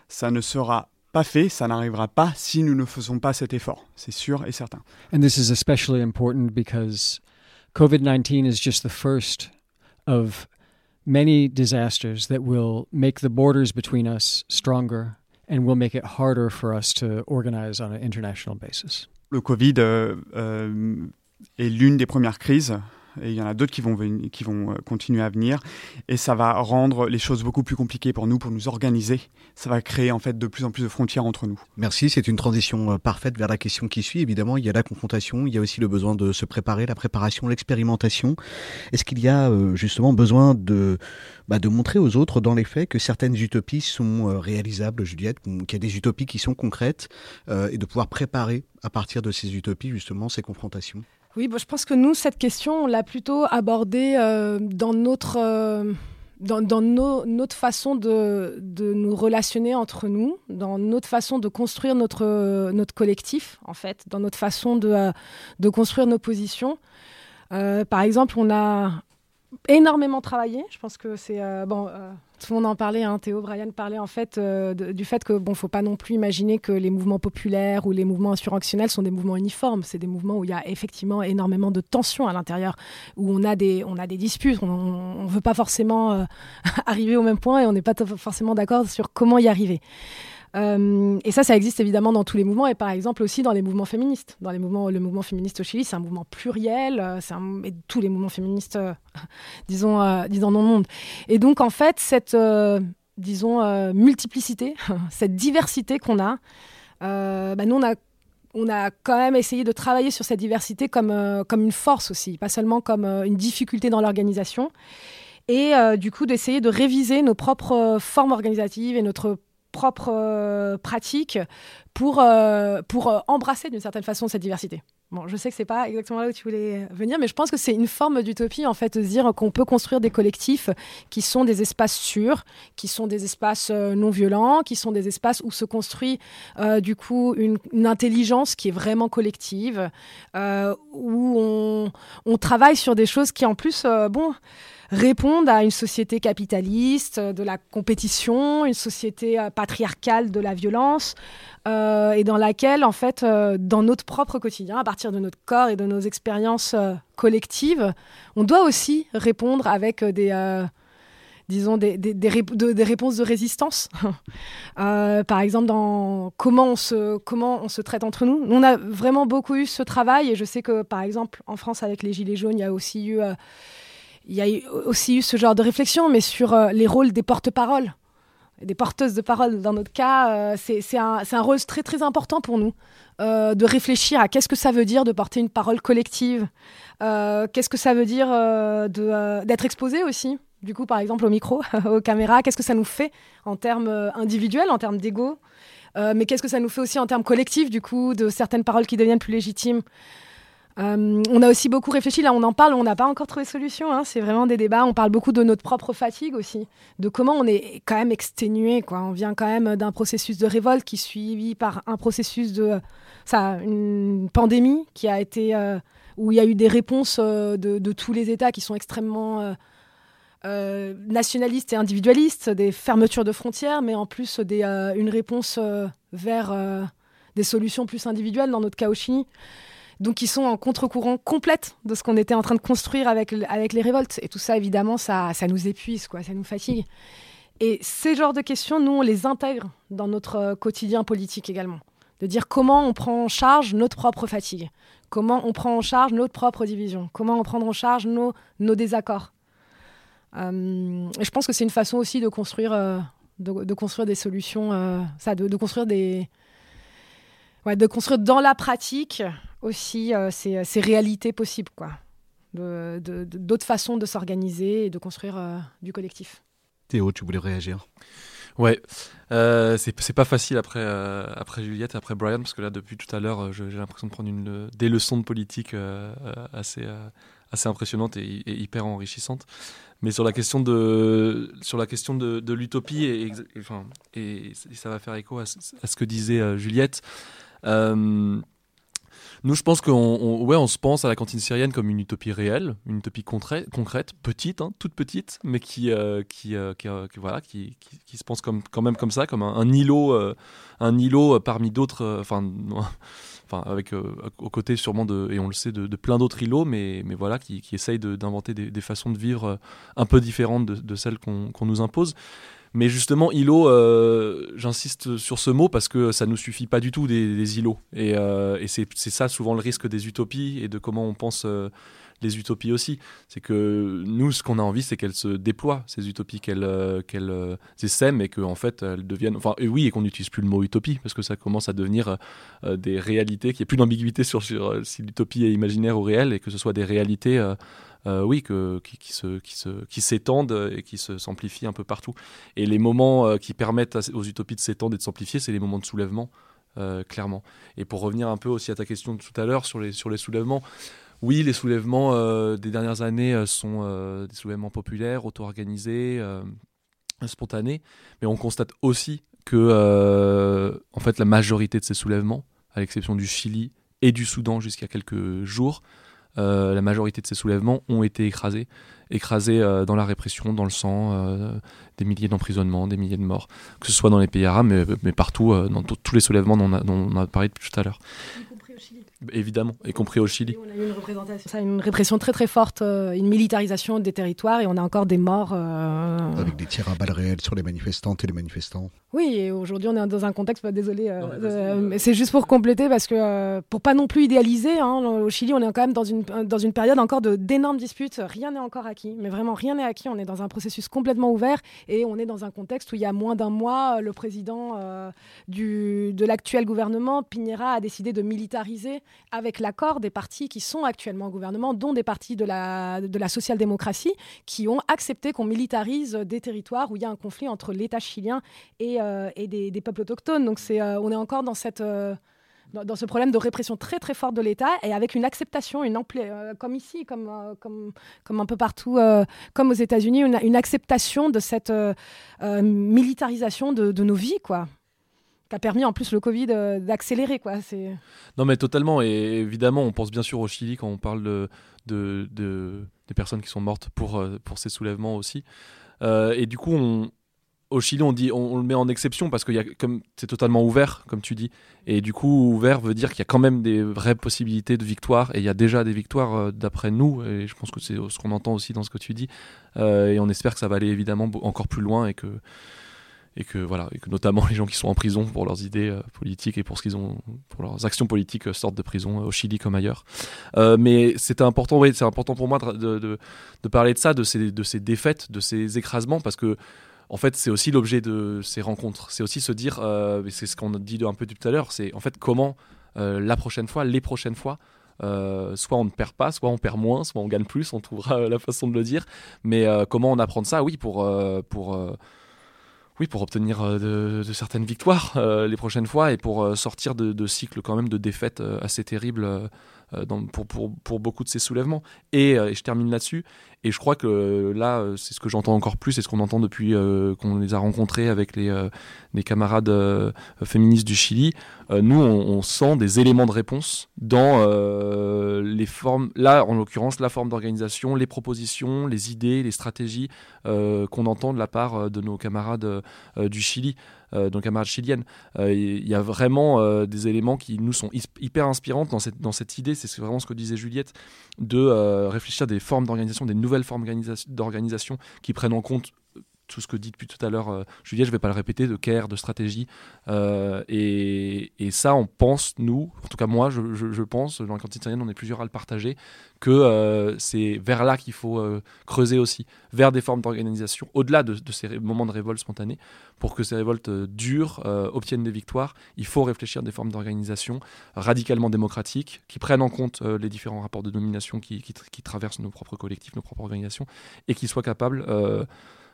Ça ne sera pas fait, ça n'arrivera pas si nous ne faisons pas cet effort, c'est sûr et certain. And this is especially important because COVID 19 is just the first of many disasters that will make the borders between us stronger and will make it harder for us to organize on an international basis. Le Covid euh, euh, est l'une des premières crises. Et il y en a d'autres qui vont, euh, continuer à venir. Et ça va rendre les choses beaucoup plus compliquées pour nous, pour nous organiser. Ça va créer en fait de plus en plus de frontières entre nous. Merci, c'est une transition euh, parfaite vers la question qui suit. Évidemment, il y a la confrontation, il y a aussi le besoin de se préparer, la préparation, l'expérimentation. Est-ce qu'il y a euh, justement besoin de, bah, de montrer aux autres dans les faits que certaines utopies sont réalisables, Juliette, qu'il y a des utopies qui sont concrètes et de pouvoir préparer à partir de ces utopies justement ces confrontations? Oui, bah, je pense que nous, cette question, on l'a plutôt abordée euh, dans notre, euh, dans, notre façon de, de nous relationner entre nous, dans notre façon de construire notre, euh, notre collectif, en fait, dans notre façon de, de construire nos positions. Par exemple, on a énormément travaillé. Je pense que c'est bon. Tout le monde en parlait, hein, Théo, Brian parlait en fait euh, du fait que bon, faut pas non plus imaginer que les mouvements populaires ou les mouvements insurrectionnels sont des mouvements uniformes. C'est des mouvements où il y a effectivement énormément de tensions à l'intérieur, où on a des, on a disputes. On, on veut pas forcément euh, arriver au même point et on n'est pas forcément d'accord sur comment y arriver. Euh, et ça, ça existe évidemment dans tous les mouvements et par exemple aussi dans les mouvements féministes. Dans les mouvements, le mouvement féministe au Chili, c'est un mouvement pluriel, euh, un, et tous les mouvements féministes, euh, disons, disons dans le monde. Et donc en fait, cette, disons, multiplicité, cette diversité qu'on a, bah, nous on a on a quand même essayé de travailler sur cette diversité comme, comme une force aussi, pas seulement comme une difficulté dans l'organisation. Et du coup, d'essayer de réviser nos propres formes organisatives et notre propre euh, pratique pour, euh, pour euh, embrasser d'une certaine façon cette diversité. Bon, je sais que c'est pas exactement là où tu voulais venir, mais je pense que c'est une forme d'utopie en fait de dire qu'on peut construire des collectifs qui sont des espaces sûrs, qui sont des espaces non violents, qui sont des espaces où se construit du coup une, intelligence qui est vraiment collective, où on, on travaille sur des choses qui en plus, bon répondent à une société capitaliste, euh, de la compétition, une société euh, patriarcale de la violence, euh, et dans laquelle, en fait, dans notre propre quotidien, à partir de notre corps et de nos expériences collectives, on doit aussi répondre avec des, disons, des, des, réponses de résistance. par exemple, dans comment on, se, comment on se traite entre nous. On a vraiment beaucoup eu ce travail et je sais que, par exemple, en France, avec les Gilets jaunes, il y a aussi eu, il y a aussi eu ce genre de réflexion, mais sur euh, les rôles des porte-paroles, des porteuses de parole. Dans notre cas, euh, c'est un, rôle très, très important pour nous. de réfléchir à qu'est-ce que ça veut dire de porter une parole collective, qu'est-ce que ça veut dire d'être exposé aussi du coup, par exemple, au micro, aux caméras, qu'est-ce que ça nous fait en termes euh, individuels, en termes d'ego euh, mais qu'est-ce que ça nous fait aussi en termes collectifs, du coup, de certaines paroles qui deviennent plus légitimes euh, on a aussi beaucoup réfléchi, là on en parle, on n'a pas encore trouvé de solution, hein. c'est vraiment des débats, on parle beaucoup de notre propre fatigue aussi, de comment on est quand même exténué, on vient quand même d'un processus de révolte qui suivi par un processus de, ça, une pandémie qui a été, où il y a eu des réponses de, de, tous les États qui sont extrêmement euh, nationalistes et individualistes, des fermetures de frontières, mais en plus des, euh, une réponse euh, vers des solutions plus individuelles, dans notre cas au. Donc, qui sont en contre-courant complète de ce qu'on était en train de construire avec, avec les révoltes. Et tout ça, évidemment, ça, ça nous épuise, quoi, ça nous fatigue. Et ces genres de questions, nous, on les intègre dans notre quotidien politique également. De dire comment on prend en charge notre propre fatigue, comment on prend en charge notre propre division, comment on prend en charge nos, nos désaccords. Euh, et je pense que c'est une façon aussi de construire, euh, de, construire des solutions, euh, ça, de, construire des, de construire dans la pratique aussi ces, ces, réalités possibles, quoi. D'autres façons de s'organiser et de construire du collectif. Théo, tu voulais réagir? Ouais, euh, c'est pas facile après, après Juliette, après Brian, parce que là, depuis tout à l'heure, j'ai l'impression de prendre une, des leçons de politique assez, assez impressionnantes et, et, hyper enrichissantes. Mais sur la question de, sur la question de, de l'utopie, et, enfin, et, ça va faire écho à, ce que disait euh, Juliette. Euh, nous, je pense qu'on ouais, on se pense à la cantine syrienne comme une utopie réelle, une utopie concrète, petite, hein, toute petite, mais qui, euh, qui, qui, voilà, qui, qui, se pense comme, quand même comme ça, comme un, îlot, un îlot parmi d'autres. Enfin enfin avec euh, aux côtés sûrement de, et on le sait, de, plein d'autres îlots, mais, mais voilà, qui, qui essayent d'inventer des, façons de vivre euh, un peu différentes de, celles qu'on nous impose. Mais justement, îlot, euh, j'insiste sur ce mot parce que ça ne nous suffit pas du tout des, îlots. Et, et c'est ça souvent le risque des utopies et de comment on pense les utopies aussi. C'est que nous, ce qu'on a envie, c'est qu'elles se déploient, ces utopies, qu'elles euh, qu'elles euh, essaiment et qu'en en fait, elles deviennent. Enfin, oui, et qu'on n'utilise plus le mot utopie, parce que ça commence à devenir euh, des réalités, qu'il n'y ait plus d'ambiguïté sur, sur si l'utopie est imaginaire ou réelle, et que ce soit des réalités. Oui, que, qui, se, qui, se, qui s'étendent et qui se s'amplifient un peu partout. Et les moments qui permettent aux utopies de s'étendre et de s'amplifier, c'est les moments de soulèvement, clairement. Et pour revenir un peu aussi à ta question de tout à l'heure sur les, sur les soulèvements, oui, les soulèvements euh, des dernières années euh, sont euh, des soulèvements populaires, auto-organisés, spontanés, mais on constate aussi que en fait, la majorité de ces soulèvements, à l'exception du Chili et du Soudan jusqu'à quelques jours, la majorité de ces soulèvements ont été écrasés, écrasés dans la répression, dans le sang, des milliers d'emprisonnements, des milliers de morts, que ce soit dans les pays arabes, mais, partout, dans tous les soulèvements dont on, a, dont on a parlé tout à l'heure. Évidemment, y compris au Chili. on a eu une représentation, ça, une répression très très forte, euh, une militarisation des territoires et on a encore des morts. Euh, Avec des tirs à balles réelles sur les manifestantes et les manifestants. Oui, et aujourd'hui on est dans un contexte, bah, désolé, euh, mais c'est juste pour compléter parce que pour pas non plus idéaliser, hein, au Chili on est quand même dans une, dans une période encore d'énormes disputes, rien n'est encore acquis, mais vraiment rien n'est acquis, on est dans un processus complètement ouvert et on est dans un contexte où il y a moins d'un mois, le président du, de l'actuel gouvernement, Piñera, a décidé de militariser avec l'accord des partis qui sont actuellement au gouvernement, dont des partis de la, social-démocratie, qui ont accepté qu'on militarise des territoires où il y a un conflit entre l'État chilien et, euh, des, peuples autochtones. Donc c'est, euh, on est encore dans cette... Euh, dans, ce problème de répression très très forte de l'État et avec une acceptation, une comme ici, comme, comme, un peu partout, comme aux États-Unis, une, une, acceptation de cette militarisation de, de, nos vies, quoi qui a permis en plus le Covid euh, d'accélérer. quoi. Non mais totalement, et évidemment on pense bien sûr au Chili quand on parle de, de, des personnes qui sont mortes pour, euh, ces soulèvements aussi. Euh, et du coup, au Chili, on le met en exception parce que c'est totalement ouvert, comme tu dis, et du coup ouvert veut dire qu'il y a quand même des vraies possibilités de victoire, et il y a déjà des victoires d'après nous, et je pense que c'est ce qu'on entend aussi dans ce que tu dis, et on espère que ça va aller évidemment encore plus loin et que et que voilà, et que notamment les gens qui sont en prison pour leurs idées euh, politiques et pour ce qu'ils ont, pour leurs actions politiques sortent de prison au Chili comme ailleurs. mais c'était important, oui, c'est important pour moi de, parler de ça, de ces, défaites, de ces écrasements, parce que en fait, c'est aussi l'objet de ces rencontres. C'est aussi se dire, euh, c'est ce qu'on a dit un peu tout à l'heure, c'est en fait comment euh, la prochaine fois, les prochaines fois, euh, soit on ne perd pas, soit on perd moins, soit on gagne plus, on trouvera la façon de le dire. Mais comment on apprend ça? Oui, pour, pour, oui, pour obtenir de, certaines victoires les prochaines fois et pour sortir de, de, cycles quand même de défaites assez terribles euh, pour, beaucoup de ces soulèvements. Et, euh, et je termine là-dessus. Et je crois que là, euh, c'est ce que j'entends encore plus, c'est ce qu'on entend depuis qu'on les a rencontrés avec les camarades féministes du Chili. nous, on, sent des éléments de réponse dans les formes, là, en l'occurrence, la forme d'organisation, les propositions, les idées, les stratégies qu'on entend de la part de nos camarades du Chili. Euh, donc camarade chilienne. Euh, il y a vraiment euh, des éléments qui nous sont hyper inspirants dans cette, dans cette idée, c'est vraiment ce que disait Juliette, de réfléchir des formes d'organisation, des nouvelles formes d'organisation qui prennent en compte tout ce que dit depuis tout à l'heure Juliette, je ne vais pas le répéter, de care, de stratégie. et, et, ça, on pense, nous, en tout cas moi, je, pense, dans la quantité on est plusieurs à le partager, que euh, c'est vers là qu'il faut euh, creuser aussi, vers des formes d'organisation, au-delà de, ces moments de révolte spontanée. Pour que ces révoltes euh, durent, obtiennent des victoires, il faut réfléchir à des formes d'organisation radicalement démocratiques, qui prennent en compte les différents rapports de domination qui, traversent nos propres collectifs, nos propres organisations, et qui soient capables euh,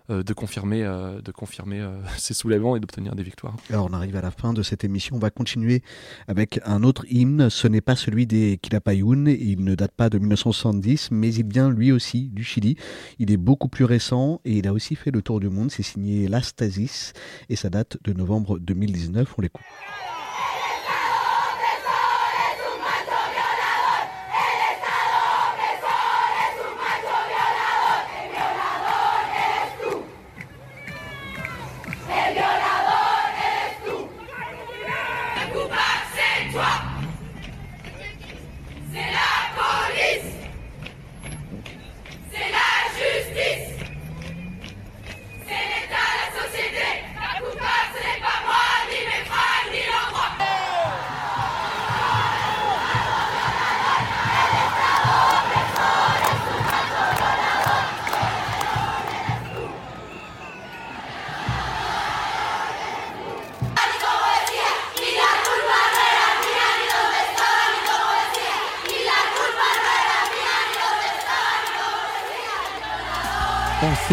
de confirmer, euh, de confirmer euh, ces soulèvements et d'obtenir des victoires. Alors on arrive à la fin de cette émission. On va continuer avec un autre hymne. Ce n'est pas celui des Quilapayún. Il ne date pas de 1970, mais il vient lui aussi du Chili. Il est beaucoup plus récent et il a aussi fait le tour du monde. C'est signé L'Astasis et ça date de novembre 2019. On l'écoute.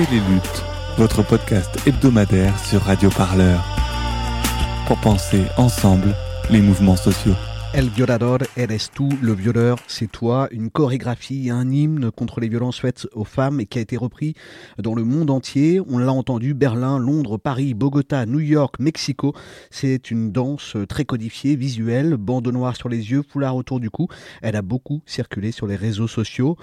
Les luttes, votre podcast hebdomadaire sur Radio Parleur. Pour penser ensemble les mouvements sociaux. El violador eres tú, le violeur c'est toi, une chorégraphie, un hymne contre les violences faites aux femmes et qui a été repris dans le monde entier. On l'a entendu, Berlin, Londres, Paris, Bogota, New York, Mexico. C'est une danse très codifiée, visuelle, bande noire sur les yeux, foulard autour du cou. Elle a beaucoup circulé sur les réseaux sociaux.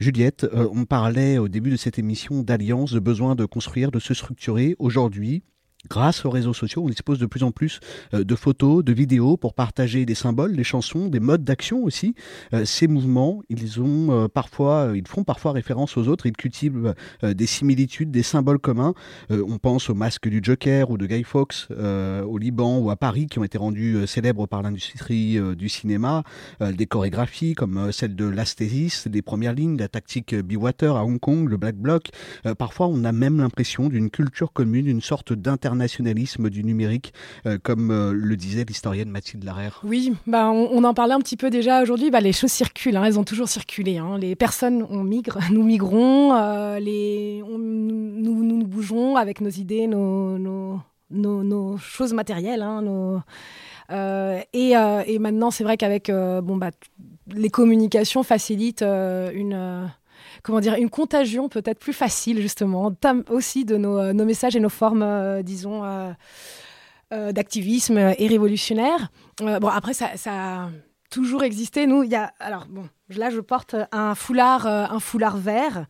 Juliette, euh, on parlait au début de cette émission d'alliance, de besoin de construire, de se structurer. Aujourd'hui, Grâce aux réseaux sociaux, on dispose de plus en plus euh, de photos, de vidéos pour partager des symboles, des chansons, des modes d'action aussi. Euh, ces mouvements, ils ont euh, parfois, ils font parfois référence aux autres. Ils cultivent des similitudes, des symboles communs. on pense au masque du Joker ou de Guy Fawkes au Liban ou à Paris qui ont été rendus célèbres par l'industrie du cinéma. des chorégraphies comme celle de l'Asthésis, des premières lignes, la tactique Be Water à Hong Kong, le Black Bloc. parfois, on a même l'impression d'une culture commune, une sorte d'inter nationalisme du numérique, euh, comme euh, le disait l'historienne Mathilde Larère Oui, bah, on, en parlait un petit peu déjà aujourd'hui. Bah, les choses circulent, hein, elles ont toujours circulé. Hein. Les personnes, on migre, nous migrons, euh, les, nous, nous, bougeons avec nos idées, nos, nos, nos, choses matérielles. Hein, et, et, maintenant, c'est vrai qu'avec bon, bah, les communications facilitent une comment dire, une contagion peut-être plus facile, justement, aussi de nos, euh, nos, messages et nos formes, euh, disons, euh, d'activisme et révolutionnaire. bon, après, ça, ça, a toujours existé. Nous, il y a. Alors, bon, là, je porte un foulard, un foulard vert.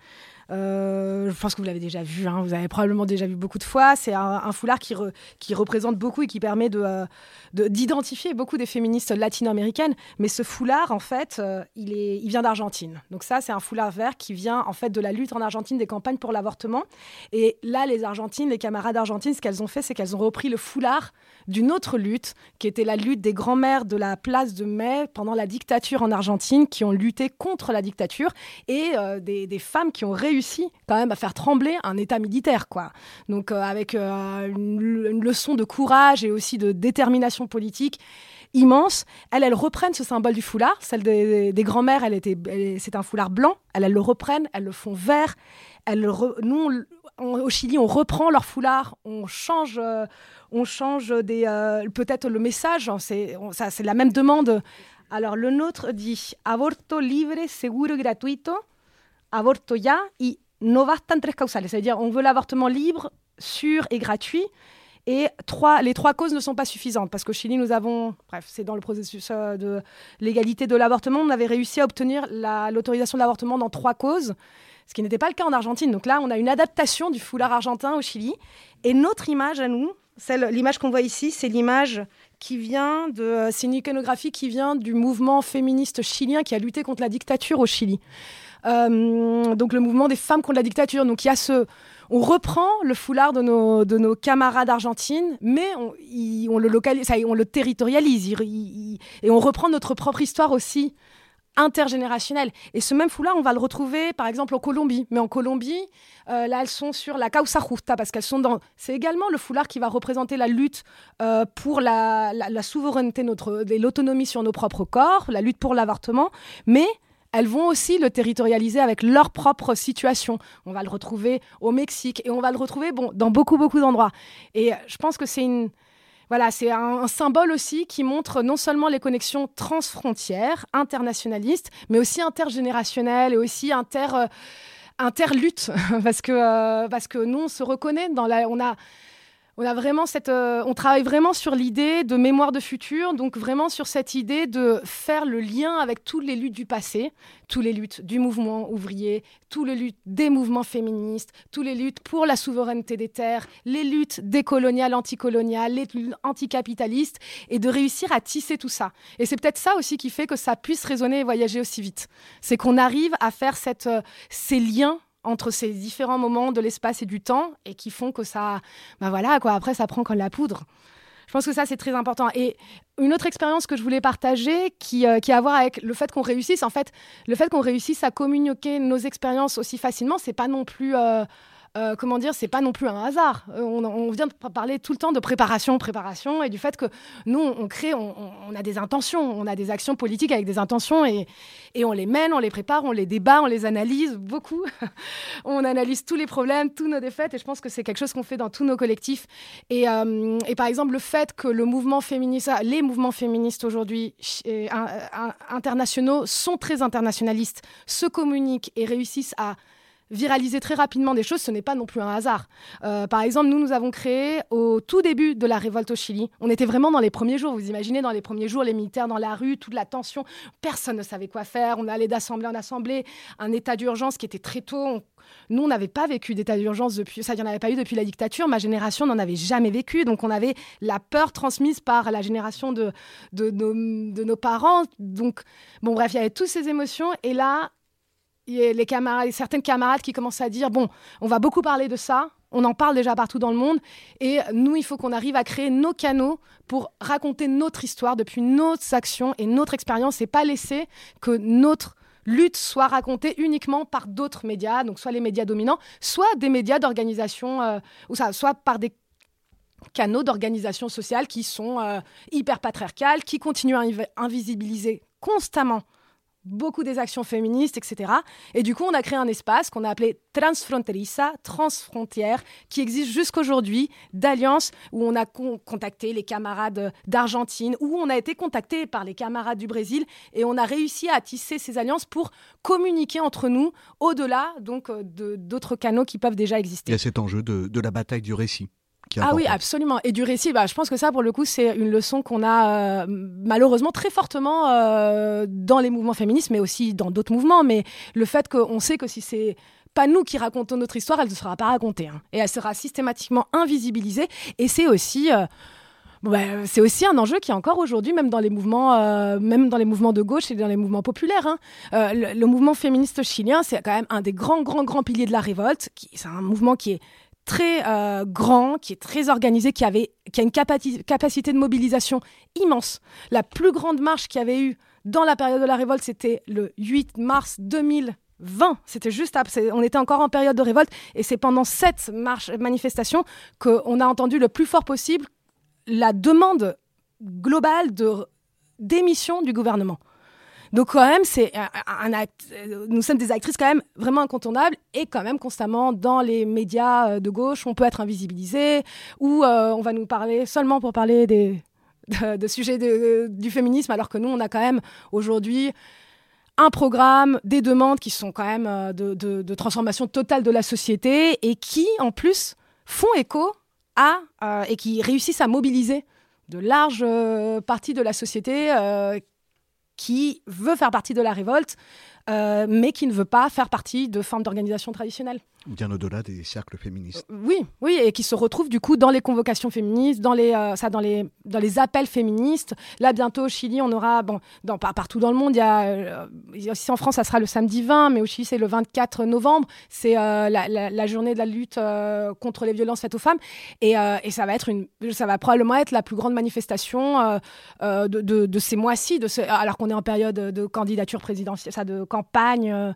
Euh, je pense que vous l'avez déjà vu, hein, vous avez probablement déjà vu beaucoup de fois. C'est un, foulard qui, représente beaucoup et qui permet euh, de, d'identifier beaucoup des féministes latino-américaines. Mais ce foulard, en fait, euh, il, vient d'Argentine. Donc ça, c'est un foulard vert qui vient en fait de la lutte en Argentine des campagnes pour l'avortement. Et là, les Argentines, les camarades argentines, ce qu'elles ont fait, c'est qu'elles ont repris le foulard d'une autre lutte, qui était la lutte des grands-mères de la place de Mai pendant la dictature en Argentine, qui ont lutté contre la dictature, et des femmes qui ont réussi réussi quand même à faire trembler un État militaire, quoi. Donc euh, avec euh, une, leçon de courage et aussi de détermination politique immense. Elles, elles reprennent ce symbole du foulard. Celle des, grands-mères, elle était, c'est un foulard blanc. Elles, le reprennent, elles le font vert. Elles nous, au Chili, on reprend leur foulard, on change, euh, on change peut-être le message. C'est, ça, c'est la même demande. Alors le nôtre dit aborto libre, seguro, gratuito avorto ya y no bastan tres causales. C'est-à-dire, on veut l'avortement libre, sûr et gratuit. Et trois, les trois causes ne sont pas suffisantes parce qu'au Chili, nous avons, bref, c'est dans le processus euh, de l'égalité de l'avortement, on avait réussi à obtenir l'autorisation de l'avortement dans trois causes, ce qui n'était pas le cas en Argentine. Donc là, on a une adaptation du foulard argentin au Chili. Et notre image à nous, l'image qu'on voit ici, c'est l'image qui vient de, c'est une iconographie qui vient du mouvement féministe chilien qui a lutté contre la dictature au Chili. Euh, donc le mouvement des femmes contre la dictature. Donc il y a ce, on reprend le foulard de nos, de nos camarades argentines, mais on, le localise, on le territorialise et on reprend notre propre histoire aussi intergénérationnelle. Et ce même foulard, on va le retrouver par exemple en Colombie. Mais en Colombie, euh, là, elles sont sur la causa justa parce qu'elles sont dans. C'est également le foulard qui va représenter la lutte euh, pour la, souveraineté, notre, l'autonomie sur nos propres corps, la lutte pour l'avortement. Mais elles vont aussi le territorialiser avec leur propre situation. On va le retrouver au Mexique et on va le retrouver bon, dans beaucoup, beaucoup d'endroits. Et je pense que c'est une... Voilà, un, symbole aussi qui montre non seulement les connexions transfrontières, internationalistes, mais aussi intergénérationnelles et aussi inter, euh, parce que, euh, parce que nous, on se reconnaît dans la... On a, on a vraiment cette, euh, on travaille vraiment sur l'idée de mémoire de futur, donc vraiment sur cette idée de faire le lien avec toutes les luttes du passé, toutes les luttes du mouvement ouvrier, toutes les luttes des mouvements féministes, toutes les luttes pour la souveraineté des terres, les luttes décoloniales, anticoloniales, les luttes anticapitalistes, et de réussir à tisser tout ça. Et c'est peut-être ça aussi qui fait que ça puisse résonner et voyager aussi vite. C'est qu'on arrive à faire cette, euh, ces liens entre ces différents moments de l'espace et du temps et qui font que ça, bah voilà, quoi, après ça prend comme la poudre. Je pense que ça, c'est très important. Et une autre expérience que je voulais partager, qui, euh, qui a à voir avec le fait qu'on réussisse, en fait, le fait qu'on réussisse à communiquer nos expériences aussi facilement, c'est pas non plus... Euh, euh, comment dire, c'est pas non plus un hasard. Euh, on, vient de parler tout le temps de préparation, préparation, et du fait que nous, on crée, on, a des intentions, on a des actions politiques avec des intentions, et, on les mène, on les prépare, on les débat, on les analyse beaucoup. on analyse tous les problèmes, tous nos défaites, et je pense que c'est quelque chose qu'on fait dans tous nos collectifs. Et, euh, par exemple, le fait que féministe, les mouvements féministes aujourd'hui internationaux sont très internationalistes, se communiquent et réussissent à viraliser très rapidement des choses, ce n'est pas non plus un hasard. Euh, par exemple, nous, nous avons créé au tout début de la révolte au Chili, on était vraiment dans les premiers jours, vous imaginez, dans les premiers jours, les militaires dans la rue, toute la tension, personne ne savait quoi faire, on allait d'assemblée en assemblée, un état d'urgence qui était très tôt. Nous, on n'avait pas vécu d'état d'urgence depuis, ça, il n'y en avait pas eu depuis la dictature, ma génération n'en avait jamais vécu, donc on avait la peur transmise par la génération de, de, de nos parents. Donc, bon, bref, il y avait toutes ces émotions, et là, les certaines camarades qui commencent à dire bon, on va beaucoup parler de ça, on en parle déjà partout dans le monde, et nous, il faut qu'on arrive à créer nos canaux pour raconter notre histoire depuis nos actions et notre expérience, et pas laisser que notre lutte soit racontée uniquement par d'autres médias, donc soit les médias dominants, soit des médias d'organisation, euh, ou ça, soit par des canaux d'organisation sociale qui sont euh, hyper patriarcales, qui continuent à invisibiliser constamment beaucoup des actions féministes, etc. Et du coup, on a créé un espace qu'on a appelé Transfronteriza, transfrontière, qui existe jusqu'aujourd'hui, d'alliance, où on a contacté les camarades d'Argentine, où on a été contacté par les camarades du Brésil, et on a réussi à tisser ces alliances pour communiquer entre nous, au-delà donc euh, d'autres canaux qui peuvent déjà exister. Il y a cet enjeu de la bataille du récit ah oui, absolument. Et du récit, bah, je pense que ça, pour le coup, c'est une leçon qu'on a euh, malheureusement très fortement euh, dans les mouvements féministes, mais aussi dans d'autres mouvements. Mais le fait qu'on sait que si c'est pas nous qui racontons notre histoire, elle ne sera pas racontée. hein. Et elle sera systématiquement invisibilisée. Et c'est aussi. euh, bah, c'est aussi un enjeu qui est encore aujourd'hui, même dans les mouvements, euh, même dans les mouvements de gauche et dans les mouvements populaires. hein. Euh, le, le mouvement féministe chilien, c'est quand même un des grands, grands, grands piliers de la révolte. qui- C'est un mouvement qui est très euh, grand, qui est très organisé, qui, avait, qui a une capacité de mobilisation immense. La plus grande marche qu'il y avait eu dans la période de la révolte, c'était le 8 mars 2020. C'était juste après, on était encore en période de révolte, et c'est pendant cette marche, manifestation qu'on a entendu le plus fort possible la demande globale de démission du gouvernement. Donc quand même, c'est un, euh, nous sommes des actrices quand même vraiment incontournables et quand même constamment dans les médias euh, de gauche, on peut être invisibilisé ou euh, on va nous parler seulement pour parler des de, sujets de- du féminisme, alors que nous, on a quand même aujourd'hui un programme, des demandes qui sont quand même de, de- transformation totale de la société et qui, en plus, font écho à et qui réussissent à mobiliser de larges parties de la société qui veut faire partie de la révolte, euh, mais qui ne veut pas faire partie de formes d'organisation traditionnelles. Bien au-delà des cercles féministes. Oui, oui, et qui se retrouvent du coup dans les convocations féministes, dans les, euh, ça, dans les, dans les appels féministes. Là, bientôt au Chili, on aura, bon, partout dans le monde, il y a, euh, ici en France, ça sera le samedi 20, mais au Chili, c'est le 24 novembre. C'est euh, la, journée de la lutte euh, contre les violences faites aux femmes, et, euh, et ça va être une, ça va probablement être la plus grande manifestation euh, euh, de, ces mois-ci, alors qu'on est en période de candidature présidentielle, ça, de campagne euh,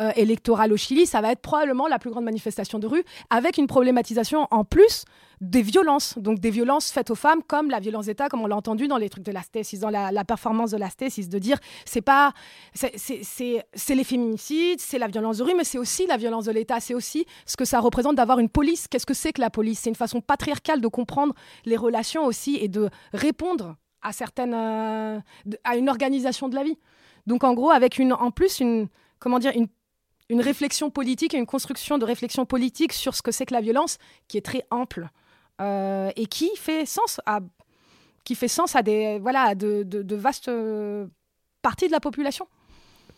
euh, électorale au Chili, ça va être probablement la plus grande manifestation de rue, avec une problématisation en plus des violences, donc des violences faites aux femmes, comme la violence d'État, comme on l'a entendu dans les trucs de la stésis, dans la, performance de la stésis, de dire c'est pas, c'est- les féminicides, c'est la violence de rue, mais c'est aussi la violence de l'État, c'est aussi ce que ça représente d'avoir une police. Qu'est-ce que c'est que la police? C'est une façon patriarcale de comprendre les relations aussi et de répondre à certaines, euh, à une organisation de la vie. Donc en gros, avec une, en plus une, comment dire, une une réflexion politique et une construction de réflexion politique sur ce que c'est que la violence qui est très ample euh, et qui fait sens à des voilà à de, de- de vastes euh, parties de la population.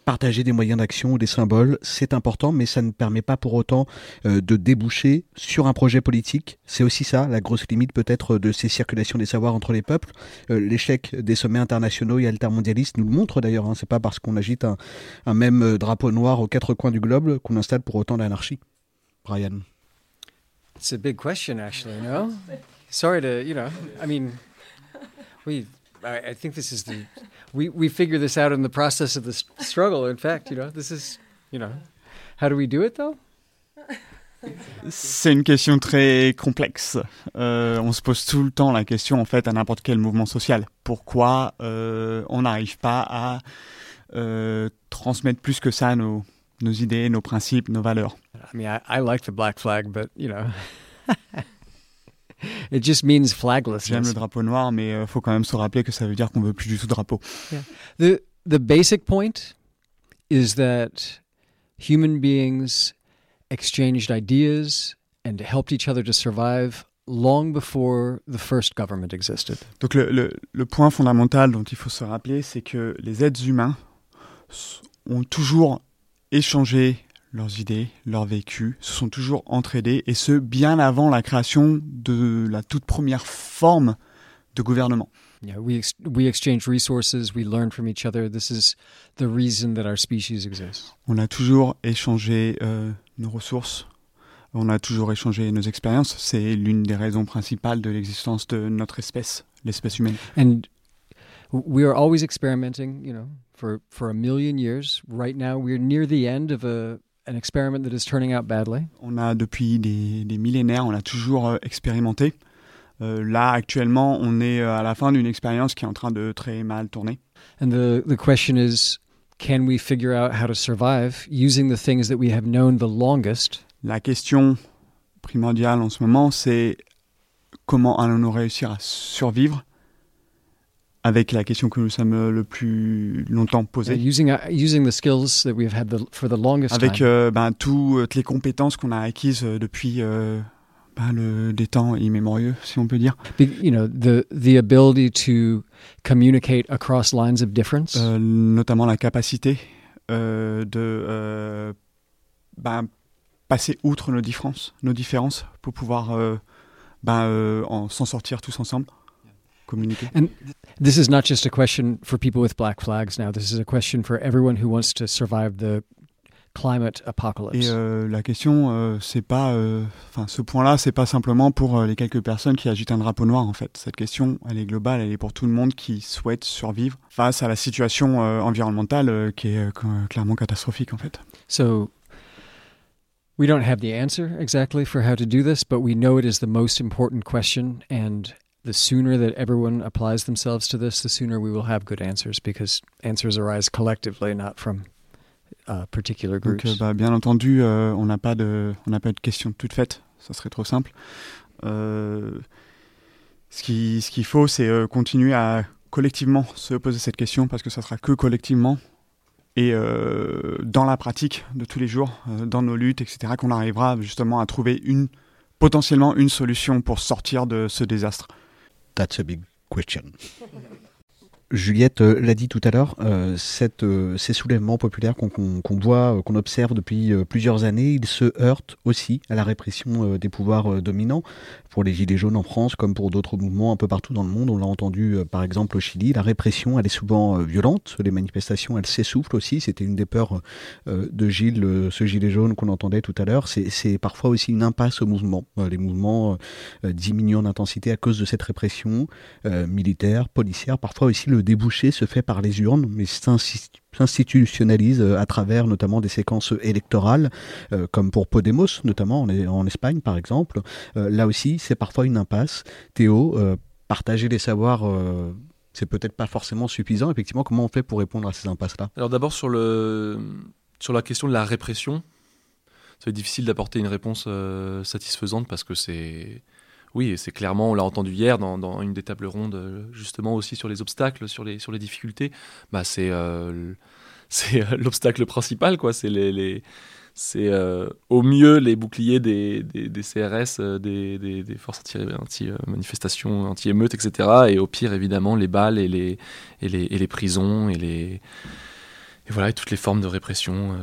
Partager des moyens d'action ou des symboles, c'est important, mais ça ne permet pas pour autant euh, de déboucher sur un projet politique. C'est aussi ça, la grosse limite peut-être de ces circulations des savoirs entre les peuples. Euh, L'échec des sommets internationaux et altermondialistes nous le montre d'ailleurs. Hein. C'est pas parce qu'on agite un, même euh, drapeau noir aux quatre coins du globe qu'on installe pour autant l'anarchie. Brian. It's a big question, actually. No, sorry to. I, I think this is the. We we figure this out in the process of the struggle. In fact, you know, this is you know, how do we do it though? C'est une question très complexe. Euh, on se pose tout le temps la question, en fait, à n'importe quel mouvement social. Pourquoi euh, on n'arrive pas à euh, transmettre plus que ça nos, nos idées, nos principes, nos valeurs I mean, I, I like the black flag, but you know, it just means J'aime le drapeau noir, mais il faut quand même se rappeler que ça veut dire qu'on veut plus du tout de drapeau. Yeah. The the basic point is that human beings exchanged ideas and helped each other to survive long before the first government existed. Donc le, le- le point fondamental dont il faut se rappeler, c'est que les êtres humains ont toujours échangé leurs idées, leurs vécus, se sont toujours entraidés, et ce, bien avant la création de la toute première forme de gouvernement. Yeah, we ex- we exchange resources, we learn from each other. This is the reason that our species exists. On a toujours échangé euh, nos ressources, on a toujours échangé nos expériences. C'est l'une des raisons principales de l'existence de notre espèce, l'espèce humaine. And we are always experimenting, you know, for for a million years. Right now, we're near the end of a an experiment that is turning out badly? On a depuis des, des millénaires, on a toujours euh, expérimenté. Euh, là, actuellement, on est euh, à la fin d'une expérience qui est en train de très mal tourner. And the the question is, can we figure out how to survive using the things that we have known the longest? La question primordiale en ce moment, c'est comment allons-nous réussir à survivre? Avec la question que nous sommes euh, le plus longtemps posée. using using the skills that we've had the, for the longest avec time. euh, ben, toutes les compétences qu'on a acquises euh, depuis euh, ben, le, des temps immémoriaux, si on peut dire. Be- you know, the the ability to communicate across lines of difference. Euh, notamment la capacité euh, de ben, passer outre nos différences, nos différences pour pouvoir ben, s'en sortir tous ensemble, communiquer. And this is not just a question for people with black flags now. This is a question for everyone who wants to survive the climate apocalypse. Et euh, la question, euh, c'est pas, euh, enfin, ce point-là, c'est pas simplement pour les quelques personnes qui agitent un drapeau noir. En fait, cette question, elle est globale, elle est pour tout le monde qui souhaite survivre face à la situation environnementale qui est clairement catastrophique, en fait. So. We don't have the answer exactly for how to do this, but we know it is the most important question. And the sooner that everyone applies themselves to this, the sooner we will have good answers because answers arise collectively, not from uh, particular groups. Donc, euh, bah, bien entendu, euh, on n'a pas de, on n'a pas de questions toutes faites. Ça serait trop simple. Euh, ce qui, ce qu'il faut, c'est euh, continuer à collectivement se poser cette question parce que ça sera que collectivement et dans la pratique de tous les jours, dans nos luttes, etc., qu'on arrivera justement à trouver une potentiellement une solution pour sortir de ce désastre. That's a big question. Juliette euh, l'a dit tout à l'heure, euh, euh, ces soulèvements populaires qu'on voit, qu'on observe depuis plusieurs années, ils se heurtent aussi à la répression des pouvoirs dominants. Pour les Gilets jaunes en France, comme pour d'autres mouvements un peu partout dans le monde, on l'a entendu par exemple au Chili, la répression elle est souvent violente, les manifestations elles s'essoufflent aussi, c'était une des peurs de Gilles, ce Gilet jaune qu'on entendait tout à l'heure, c'est parfois aussi une impasse au mouvement. les mouvements diminuent en intensité à cause de cette répression militaire, policière, parfois aussi le débouché se fait par les urnes, mais s'institutionnalise euh, à travers notamment des séquences électorales, euh, comme pour Podemos, notamment en, Espagne par exemple. Euh, là aussi, c'est parfois une impasse. Théo, partager les savoirs c'est peut-être pas forcément suffisant. Effectivement, comment on fait pour répondre à ces impasses-là? Alors d'abord sur, le, sur la question de la répression, c'est difficile d'apporter une réponse satisfaisante parce que c'est oui, c'est clairement, on l'a entendu hier dans, une des tables rondes, euh, justement aussi sur les obstacles, sur les, difficultés. Bah, c'est euh, euh, l'obstacle principal, quoi. C'est au mieux les boucliers des, CRS, des, forces anti-manifestations, anti émeutes etc. Et au pire, évidemment, les balles et les, prisons et voilà, toutes les formes de répression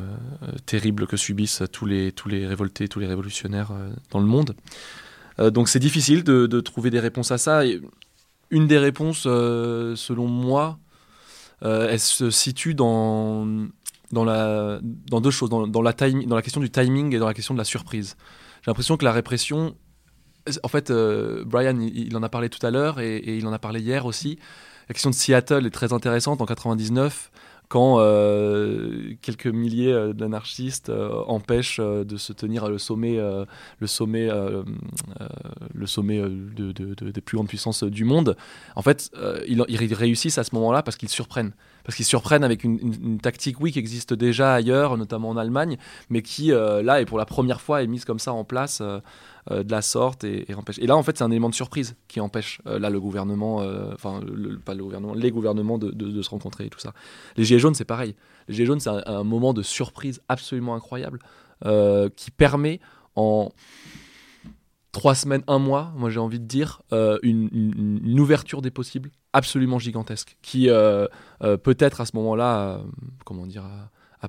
terribles que subissent tous les révoltés, tous les révolutionnaires dans le monde. Euh, donc c'est difficile de, trouver des réponses à ça. une des réponses, euh, selon moi, euh, elle se situe dans, dans, la, dans deux choses, dans, dans la question du timing et dans la question de la surprise. J'ai l'impression que la répression, en fait, Brian, il, en a parlé tout à l'heure et, et, il en a parlé hier aussi. La question de Seattle est très intéressante en 99 quand euh, quelques milliers euh, d'anarchistes euh, empêchent de se tenir le sommet, le sommet, le sommet de, des plus grandes puissances du monde, en fait, ils, réussissent à ce moment-là parce qu'ils surprennent. Parce qu'ils surprennent avec une, tactique, oui, qui existe déjà ailleurs, notamment en Allemagne, mais qui, là, est pour la première fois est mise comme ça en place de la sorte et, empêche. Et là, en fait, c'est un élément de surprise qui empêche euh, là le gouvernement, euh, enfin pas le gouvernement, les gouvernements de, se rencontrer et tout ça. Les gilets jaunes, c'est pareil. Les gilets jaunes, c'est un, moment de surprise absolument incroyable qui permet en trois semaines, un mois, moi j'ai envie de dire, une, une, ouverture des possibles absolument gigantesque, qui peut-être à ce moment-là, comment dire,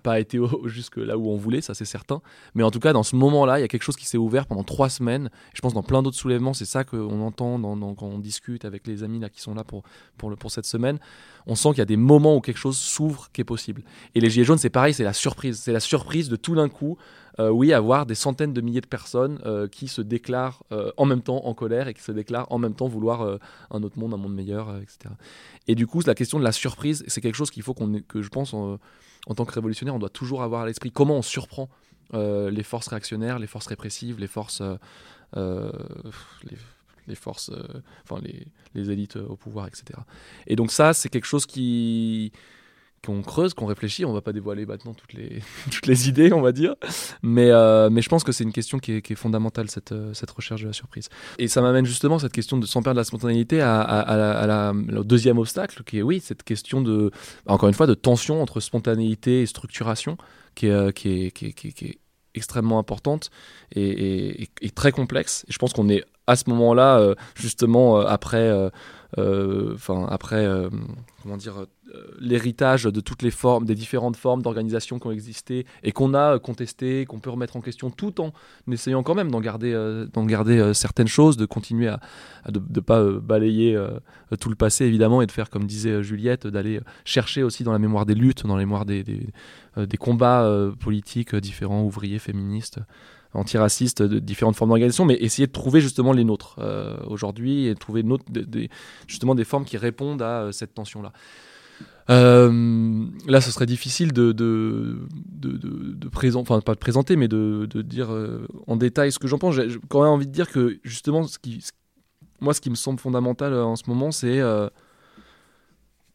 pas été jusque là où on voulait, ça c'est certain. Mais en tout cas, dans ce moment-là, il y a quelque chose qui s'est ouvert pendant trois semaines. Je pense dans plein d'autres soulèvements, c'est ça qu'on entend quand on discute avec les amis là qui sont là pour, pour, le, pour cette semaine. On sent qu'il y a des moments où quelque chose s'ouvre qui est possible. Et les Gilets jaunes, c'est pareil, c'est la surprise. C'est la surprise de tout d'un coup, oui, avoir des centaines de milliers de personnes euh, qui se déclarent euh, en même temps en colère et qui se déclarent en même temps vouloir un autre monde, un monde meilleur, etc. Et du coup, la question de la surprise, c'est quelque chose qu'il faut que je pense en tant que révolutionnaire, on doit toujours avoir à l'esprit comment on surprend euh, les forces réactionnaires, les forces répressives, les forces, euh, euh, les, forces, enfin les, élites au pouvoir, etc. Et donc ça, c'est quelque chose qui qu'on creuse, qu'on réfléchit. On va pas dévoiler maintenant toutes les, toutes les idées, on va dire. Mais, euh, mais je pense que c'est une question qui est, qui est fondamentale, cette, euh, cette, recherche de la surprise. Et ça m'amène justement, cette question de sans perdre la spontanéité, à, à, au deuxième obstacle, qui est, oui, cette question de, encore une fois, de tension entre spontanéité et structuration, qui est, euh, qui est, qui est extrêmement importante et, et, très complexe. Et je pense qu'on est à ce moment-là, justement, après, enfin après, comment dire l'héritage de toutes les formes, des différentes formes d'organisation qui ont existé et qu'on a contesté, qu'on peut remettre en question tout en essayant quand même d'en garder, euh, d'en garder euh, certaines choses, de continuer à, ne pas euh, balayer tout le passé évidemment et de faire comme disait Juliette, d'aller chercher aussi dans la mémoire des luttes, dans la mémoire des combats politiques différents, ouvriers, féministes antiracistes de différentes formes d'organisation, mais essayer de trouver justement les nôtres aujourd'hui et trouver justement des formes qui répondent à cette tension-là. Euh, là, ce serait difficile de, présenter, enfin pas de présenter, mais de, dire euh, en détail ce que j'en pense. J'ai quand même envie de dire que justement, moi, ce qui me semble fondamental euh, en ce moment, c'est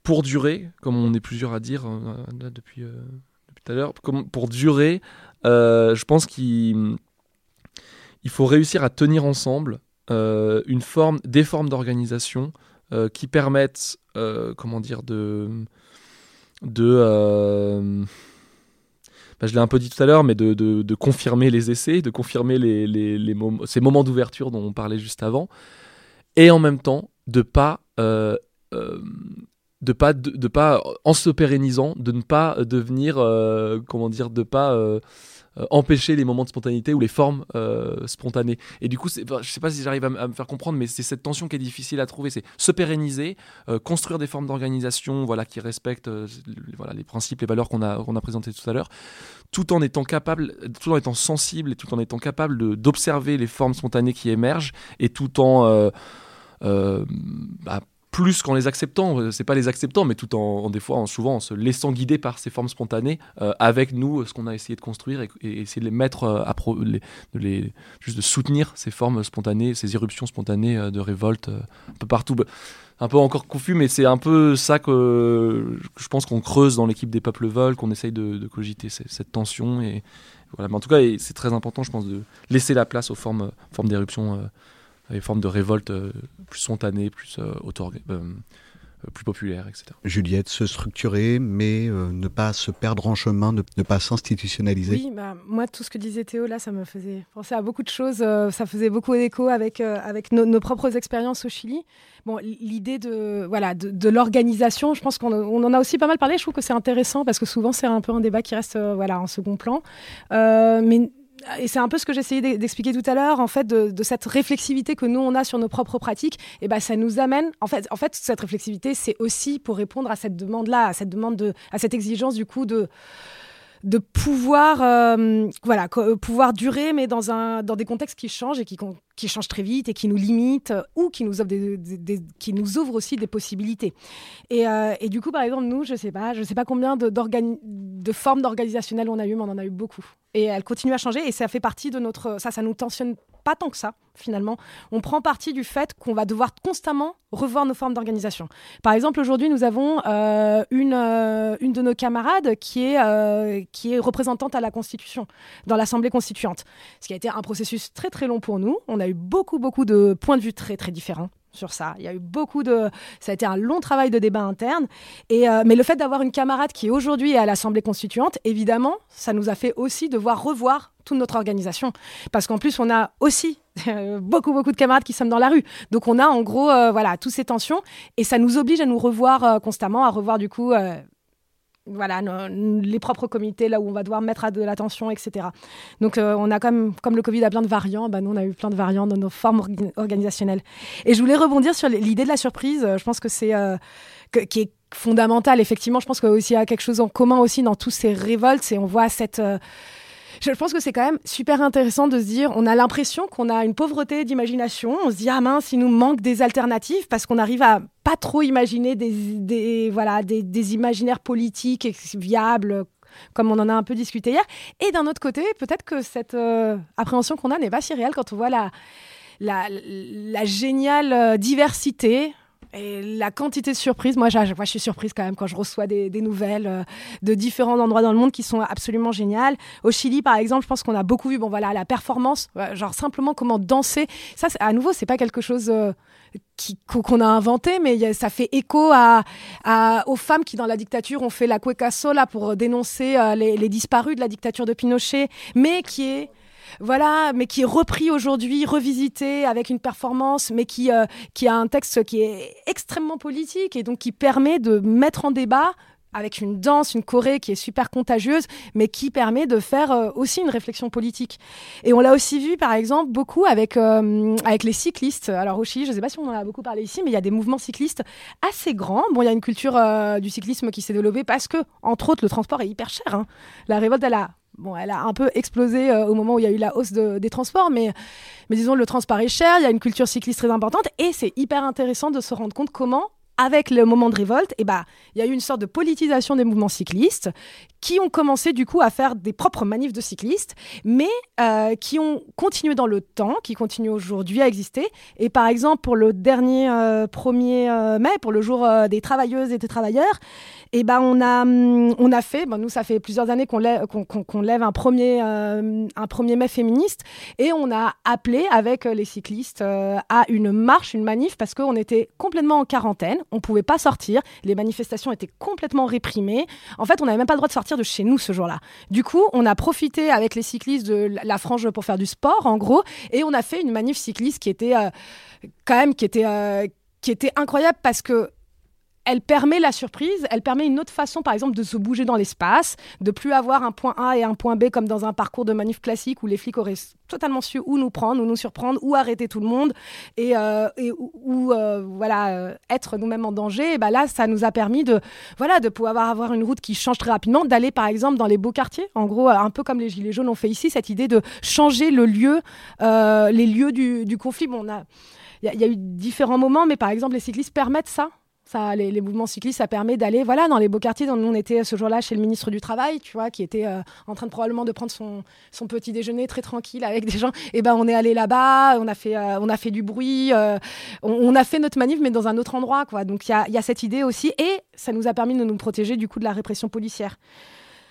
pour durer, comme on est plusieurs à dire depuis, depuis tout à l'heure, pour durer, je pense qu'il il faut réussir à tenir ensemble une forme, des formes d'organisation qui permettent, comment dire, de euh, bah, je l'ai un peu dit tout à l'heure, mais de, confirmer les essais, de confirmer les, ces moments d'ouverture dont on parlait juste avant, et en même temps de pas, euh, euh, de pas, de, pas, en se pérennisant, de ne pas devenir, comment dire, de pas euh, empêcher les moments de spontanéité ou les formes euh, spontanées. Et du coup, je sais pas si j'arrive à, me faire comprendre, mais c'est cette tension qui est difficile à trouver. C'est se pérenniser, euh, construire des formes d'organisation voilà, qui respectent voilà, les principes, les valeurs qu'on a, qu'on a présentées tout à l'heure, tout en étant capable, tout en étant sensible et tout en étant capable d'observer les formes spontanées qui émergent et tout en bah, plus qu'en les acceptant, euh, c'est pas les acceptant, mais tout en, des fois, en, souvent en se laissant guider par ces formes spontanées, euh, avec nous, ce qu'on a essayé de construire et, essayer de les mettre euh, à pro, de les, juste de soutenir ces formes spontanées, ces irruptions spontanées de révolte un peu partout. Bah, un peu encore confus, mais c'est un peu ça que, je pense qu'on creuse dans l'équipe des peuples veulent, qu'on essaye de, cogiter cette, tension. Et voilà. Mais en tout cas, c'est très important, je pense, de laisser la place aux formes, formes d'éruption des formes de révolte euh, plus spontanées, plus euh, auto euh, plus populaire, etc. Juliette, se structurer, mais ne pas se perdre en chemin, ne, pas s'institutionnaliser. Oui, bah, moi, tout ce que disait Théo, là, ça me faisait penser à beaucoup de choses. ça faisait beaucoup d'écho avec, avec nos propres expériences au Chili. Bon, l'idée de, voilà, de, de l'organisation, je pense qu'on on en a aussi pas mal parlé. Je trouve que c'est intéressant parce que souvent, c'est un peu un débat qui reste voilà, en second plan. mais et c'est un peu ce que j'essayais d'expliquer tout à l'heure, en fait, de, cette réflexivité que nous on a sur nos propres pratiques, et ben ça nous amène, en fait, en fait, cette réflexivité, c'est aussi pour répondre à cette demande-là, à cette demande de, à cette exigence du coup de de pouvoir, euh, voilà, pouvoir durer, mais dans, un, dans des contextes qui changent et qui, qui changent très vite et qui nous limitent euh, ou qui nous, nous ouvrent aussi des possibilités. Et, et, du coup, par exemple, nous, je sais sais pas combien de, formes d'organisationnelles on a eu, mais on en a eu beaucoup. Et elles continuent à changer et ça fait partie de notre, ça, ça nous tensionne pas tant que ça, finalement. On prend parti du fait qu'on va devoir constamment revoir nos formes d'organisation. Par exemple, aujourd'hui, nous avons euh, une, euh, une de nos camarades qui est, euh, qui est représentante à la Constitution, dans l'Assemblée constituante. Ce qui a été un processus très très long pour nous. On a beaucoup beaucoup de points de vue très très différents sur ça. Il y a eu beaucoup de... Ça a été un long travail de débat interne. Et, euh, mais le fait d'avoir une camarade qui aujourd'hui est à l'Assemblée constituante, évidemment, ça nous a fait aussi devoir revoir toute notre organisation. Parce qu'en plus, on a aussi beaucoup, beaucoup de camarades qui sommes dans la rue. Donc on a en gros, euh, voilà, toutes ces tensions. Et ça nous oblige à nous revoir euh, constamment, à revoir du coup voilà, les propres comités, là où on va devoir mettre de l'attention, etc. Donc, euh, on a comme, comme le Covid a plein de variants, bah, nous, on a eu plein de variants dans nos formes organisationnelles. Et je voulais rebondir sur l'idée de la surprise. Je pense que c'est euh, qui est fondamental. Effectivement, je pense qu'il y a quelque chose en commun aussi dans tous ces révoltes. Et on voit cette. Euh, je pense que c'est quand même super intéressant de se dire, on a l'impression qu'on a une pauvreté d'imagination. On se dit, ah mince, il nous manque des alternatives parce qu'on arrive à pas trop imaginer des, voilà, des, imaginaires politiques viables comme on en a un peu discuté hier. Et d'un autre côté, peut-être que cette euh, appréhension qu'on a n'est pas si réelle quand on voit la, la, géniale euh, diversité et la quantité de surprises, moi, je suis surprise quand même quand je reçois des, nouvelles euh, de différents endroits dans le monde qui sont absolument géniales. Au Chili, par exemple, je pense qu'on a beaucoup vu, bon voilà, la performance, genre simplement comment danser. Ça, à nouveau, c'est pas quelque chose euh, qu'on a inventé, mais ça fait écho à, aux femmes qui, dans la dictature, ont fait la cueca sola pour dénoncer euh, les, les disparus de la dictature de Pinochet, mais qui est voilà, mais qui est repris aujourd'hui, revisité avec une performance, mais qui, qui a un texte qui est extrêmement politique et donc qui permet de mettre en débat avec une danse, une choré qui est super contagieuse, mais qui permet de faire euh, aussi une réflexion politique. Et on l'a aussi vu, par exemple, beaucoup avec, euh, avec les cyclistes. Alors au Chili, je ne sais pas si on en a beaucoup parlé ici, mais il y a des mouvements cyclistes assez grands. Bon, il y a une culture euh, du cyclisme qui s'est développée parce que, entre autres, le transport est hyper cher. Hein. La révolte, elle a Bon, elle a un peu explosé au moment où il y a eu la hausse des transports, mais, mais disons, le transport est cher, il y a une culture cycliste très importante, et c'est hyper intéressant de se rendre compte comment avec le moment de révolte, eh ben, il y a eu une sorte de politisation des mouvements cyclistes qui ont commencé du coup à faire des propres manifs de cyclistes, mais euh, qui ont continué dans le temps, qui continuent aujourd'hui à exister. Et par exemple, pour le dernier 1er euh, euh, mai, pour le jour des travailleuses et des travailleurs, eh ben, on, a, hum, on a fait, nous ça fait plusieurs années qu'on lève, qu'on, lève un, un 1er mai féministe, et on a appelé avec les cyclistes à une marche, une manif, parce qu'on était complètement en quarantaine on pouvait pas sortir, les manifestations étaient complètement réprimées. En fait, on n'avait même pas le droit de sortir de chez nous ce jour-là. Du coup, on a profité avec les cyclistes de la frange pour faire du sport, en gros, et on a fait une manif cycliste qui était euh, quand même qui était euh, qui était incroyable parce que elle permet la surprise, elle permet une autre façon, par exemple, de se bouger dans l'espace, de plus avoir un point A et un point B comme dans un parcours de manif classique où les flics auraient totalement su où nous prendre, où nous surprendre, où arrêter tout le monde et, euh, où, euh, voilà euh, être nous-mêmes en danger. Ben là, ça nous a permis de voilà de pouvoir avoir une route qui change très rapidement, d'aller par exemple dans les beaux quartiers. En gros, un peu comme les gilets jaunes ont fait ici, cette idée de changer le lieu, les lieux du, conflit. Bon, il y, a eu différents moments, mais par exemple, les cyclistes permettent ça les, mouvements cyclistes, ça permet d'aller voilà, dans les beaux quartiers. Nous, on était ce jour-là chez le ministre du Travail, tu vois, qui était euh, en train de probablement de prendre son, petit déjeuner très tranquille avec des gens. Et ben, on est allé là-bas, on, a fait, euh, on a fait du bruit, euh, on, a fait notre manif, mais dans un autre endroit. Quoi. Donc, il y a, cette idée aussi. Et ça nous a permis de nous protéger du coup de la répression policière.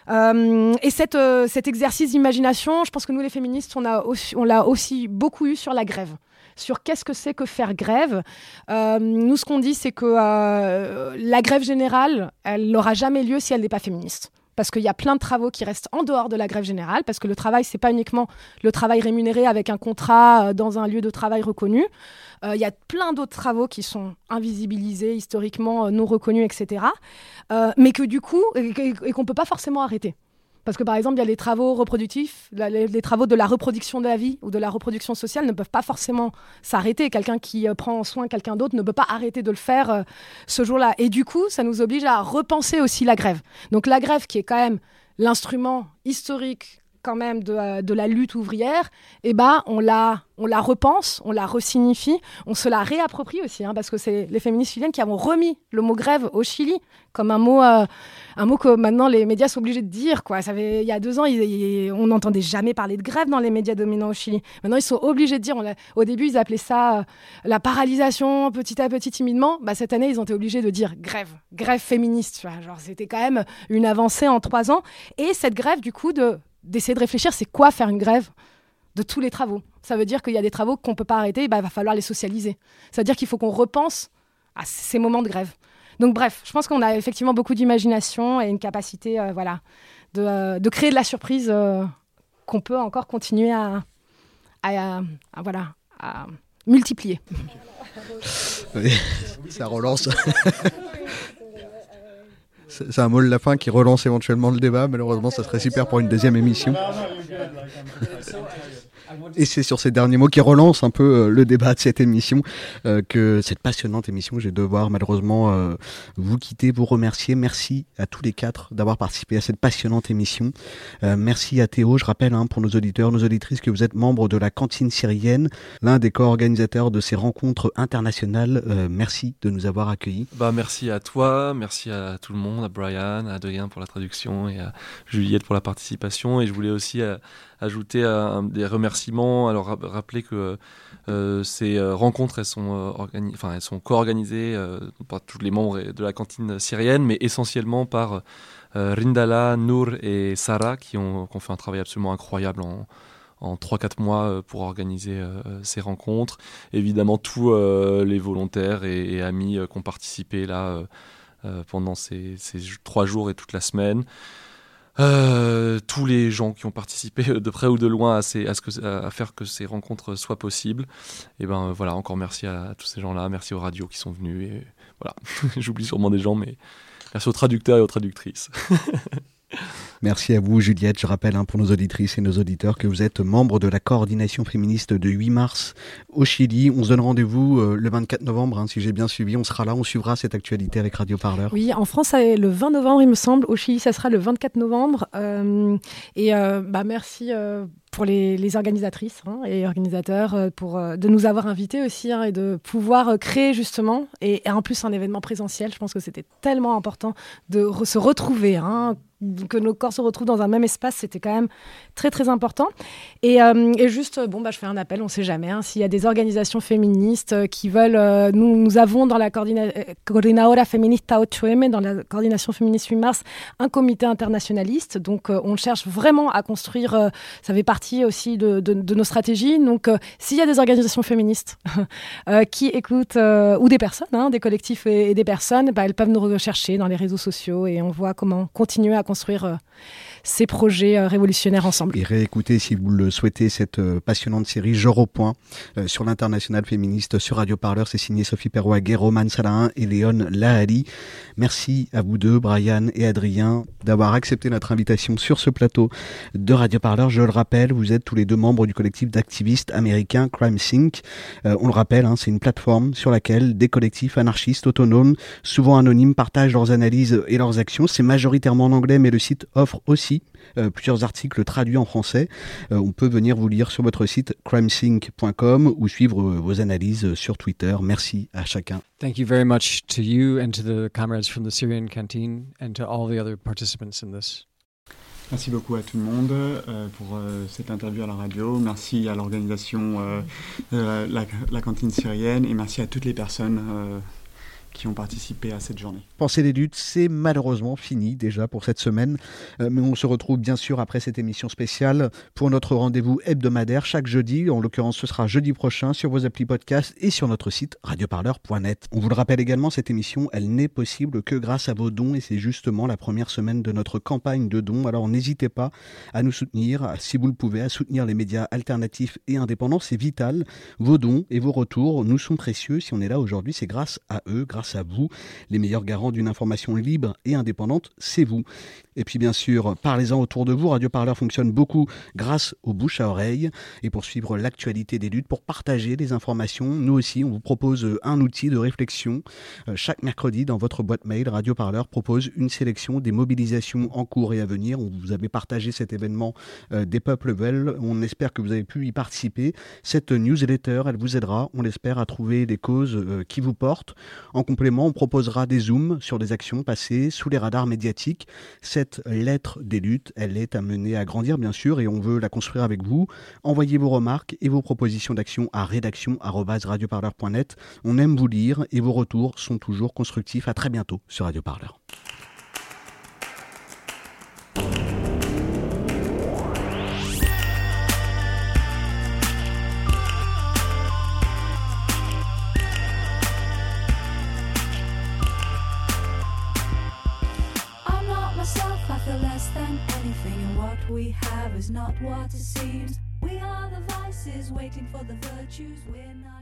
et cet exercice d'imagination, je pense que nous, les féministes, on l'a aussi beaucoup eu sur la grève sur qu'est-ce que c'est que faire grève. Euh, nous, ce qu'on dit, c'est que euh, la grève générale, elle n'aura jamais lieu si elle n'est pas féministe parce qu'il y a plein de travaux qui restent en dehors de la grève générale, parce que le travail, c'est pas uniquement le travail rémunéré avec un contrat euh, dans un lieu de travail reconnu. Il y a plein d'autres travaux qui sont invisibilisés, historiquement non reconnus, etc. mais que du coup, et qu'on ne peut pas forcément arrêter. Parce que par exemple, il y a les travaux reproductifs, les, travaux de la reproduction de la vie ou de la reproduction sociale ne peuvent pas forcément s'arrêter. Quelqu'un qui euh, prend en soin quelqu'un d'autre ne peut pas arrêter de le faire euh, ce jour-là. Et du coup, ça nous oblige à repenser aussi la grève. Donc la grève qui est quand même l'instrument historique quand même de, euh, de, la lutte ouvrière, eh ben, on la, on la repense, on la resignifie, on se la réapproprie aussi, hein, parce que c'est les féministes chiliennes qui avons remis le mot grève au Chili comme un mot, euh, un mot que maintenant les médias sont obligés de dire. Quoi. Ça fait, il y a deux ans, on n'entendait jamais parler de grève dans les médias dominants au Chili. Maintenant, ils sont obligés de dire. au début, ils appelaient ça euh, la paralysation, petit à petit, timidement. Bah, cette année, ils ont été obligés de dire grève, grève féministe. C'était quand même une avancée en trois ans. Et cette grève, du coup, de d'essayer de réfléchir, c'est quoi faire une grève de tous les travaux. Ça veut dire qu'il y a des travaux qu'on ne peut pas arrêter, bah, il va falloir les socialiser. Ça veut dire qu'il faut qu'on repense à ces moments de grève. Donc bref, je pense qu'on a effectivement beaucoup d'imagination et une capacité euh, voilà, de, euh, de, créer de la surprise euh, qu'on peut encore continuer à, à, voilà, à multiplier. ça relance. C'est un mot de la fin qui relance éventuellement le débat. Malheureusement, ça serait super pour une deuxième émission. Et c'est sur ces derniers mots qui relancent un peu euh, le débat de cette émission, euh, que cette passionnante émission, je vais devoir malheureusement euh, vous quitter, vous remercier. Merci à tous les quatre d'avoir participé à cette passionnante émission. merci à Théo, je rappelle hein, pour nos auditeurs, nos auditrices, que vous êtes membre de la cantine syrienne, l'un des co-organisateurs de ces rencontres internationales. merci de nous avoir accueillis. Bah, merci à toi, merci à tout le monde, à Brian, à Adrien pour la traduction et à Juliette pour la participation. Et je voulais aussi ajouter des remerciements. Alors rappeler que euh, ces euh, rencontres, elles sont, euh, enfin, elles sont co-organisées par tous les membres de la cantine syrienne, mais essentiellement par Rindala, Nour et Sarah, qui ont, fait un travail absolument incroyable en, en 3-4 mois pour organiser ces rencontres. Évidemment, tous les volontaires et, amis qui ont participé là pendant ces, trois jours et toute la semaine. Euh, tous les gens qui ont participé de près ou de loin à, à, ce à faire que ces rencontres soient possibles. Et ben voilà, encore merci à, tous ces gens-là, merci aux radios qui sont venus. Et voilà, j'oublie sûrement des gens, mais merci aux traducteurs et aux traductrices. Merci à vous, Juliette. Je rappelle hein, pour nos auditrices et nos auditeurs que vous êtes membre de la coordination féministe de 8 mars au Chili. On se donne rendez-vous euh, le 24 novembre, hein, si j'ai bien suivi. On sera là, on suivra cette actualité avec Radio Parleur. Oui, en France, c'est le 20 novembre, il me semble. Au Chili, ça sera le 24 novembre. Euh, et euh, bah, merci pour les, organisatrices hein, et organisateurs pour, de nous avoir invités aussi et de pouvoir créer justement, et, en plus un événement présentiel. Je pense que c'était tellement important de se retrouver que nos corps se retrouvent dans un même espace, c'était quand même très très important. Et, euh, juste, bon, bah, je fais un appel, on ne sait jamais, hein, s'il y a des organisations féministes euh, qui veulent, euh, nous, avons dans la Coordinadora Feminista 8M, dans la coordination féministe 8 mars, un comité internationaliste. Donc on cherche vraiment à construire, ça fait partie aussi de, nos stratégies. Donc s'il y a des organisations féministes qui écoutent, ou des personnes, hein, des collectifs et, des personnes, bah, elles peuvent nous rechercher dans les réseaux sociaux et on voit comment continuer à construire euh, ces projets euh, révolutionnaires ensemble. Et réécoutez, si vous le souhaitez, cette euh, passionnante série Genre au point sur l'international féministe sur Radio Parleur. C'est signé Sophie Perroaguet, Roman Salahin et Léon Lahali. Merci à vous deux, Brian et Adrien, d'avoir accepté notre invitation sur ce plateau de Radio Parleur. Je le rappelle, vous êtes tous les deux membres du collectif d'activistes américains Crime Sync. on le rappelle, hein, c'est une plateforme sur laquelle des collectifs anarchistes autonomes, souvent anonymes, partagent leurs analyses et leurs actions. C'est majoritairement en anglais, mais le site offre aussi euh, plusieurs articles traduits en français. Euh, on peut venir vous lire sur votre site crimesync.com ou suivre euh, vos analyses sur Twitter. Merci à chacun. Thank you very much to you and to the comrades from the Syrian canteen and to all the other participants in this. Merci beaucoup à tout le monde pour cette interview à la radio. Merci à l'organisation la, la, cantine syrienne et merci à toutes les personnes qui ont participé à cette journée. Pensez les luttes, c'est malheureusement fini déjà pour cette semaine, euh, mais on se retrouve bien sûr après cette émission spéciale pour notre rendez-vous hebdomadaire chaque jeudi. En l'occurrence, ce sera jeudi prochain sur vos applis podcast et sur notre site radioparleur.net. On vous le rappelle également, cette émission, elle n'est possible que grâce à vos dons et c'est justement la première semaine de notre campagne de dons. Alors n'hésitez pas à nous soutenir, si vous le pouvez, à soutenir les médias alternatifs et indépendants. C'est vital. Vos dons et vos retours nous sont précieux. Si on est là aujourd'hui, c'est grâce à eux, grâce à vous. Les meilleurs garants d'une information libre et indépendante, c'est vous. Et puis bien sûr, parlez-en autour de vous. Radio Parleur fonctionne beaucoup grâce aux bouches à oreille. Et pour suivre l'actualité des luttes, pour partager les informations, nous aussi, on vous propose un outil de réflexion. Euh, chaque mercredi, dans votre boîte mail, Radio Parleur propose une sélection des mobilisations en cours et à venir. Vous avez partagé cet événement euh, des peuples veulent. On espère que vous avez pu y participer. Cette newsletter, elle vous aidera, on l'espère, à trouver des causes euh, qui vous portent. En complément, on proposera des zooms sur des actions passées sous les radars médiatiques. Cette lettre des luttes, elle est amenée à grandir, bien sûr, et on veut la construire avec vous. Envoyez vos remarques et vos propositions d'action à rédaction.radioparleur.net. On aime vous lire et vos retours sont toujours constructifs. À très bientôt sur Radio Parleur. We have is not what it seems. We are the vices waiting for the virtues we're not.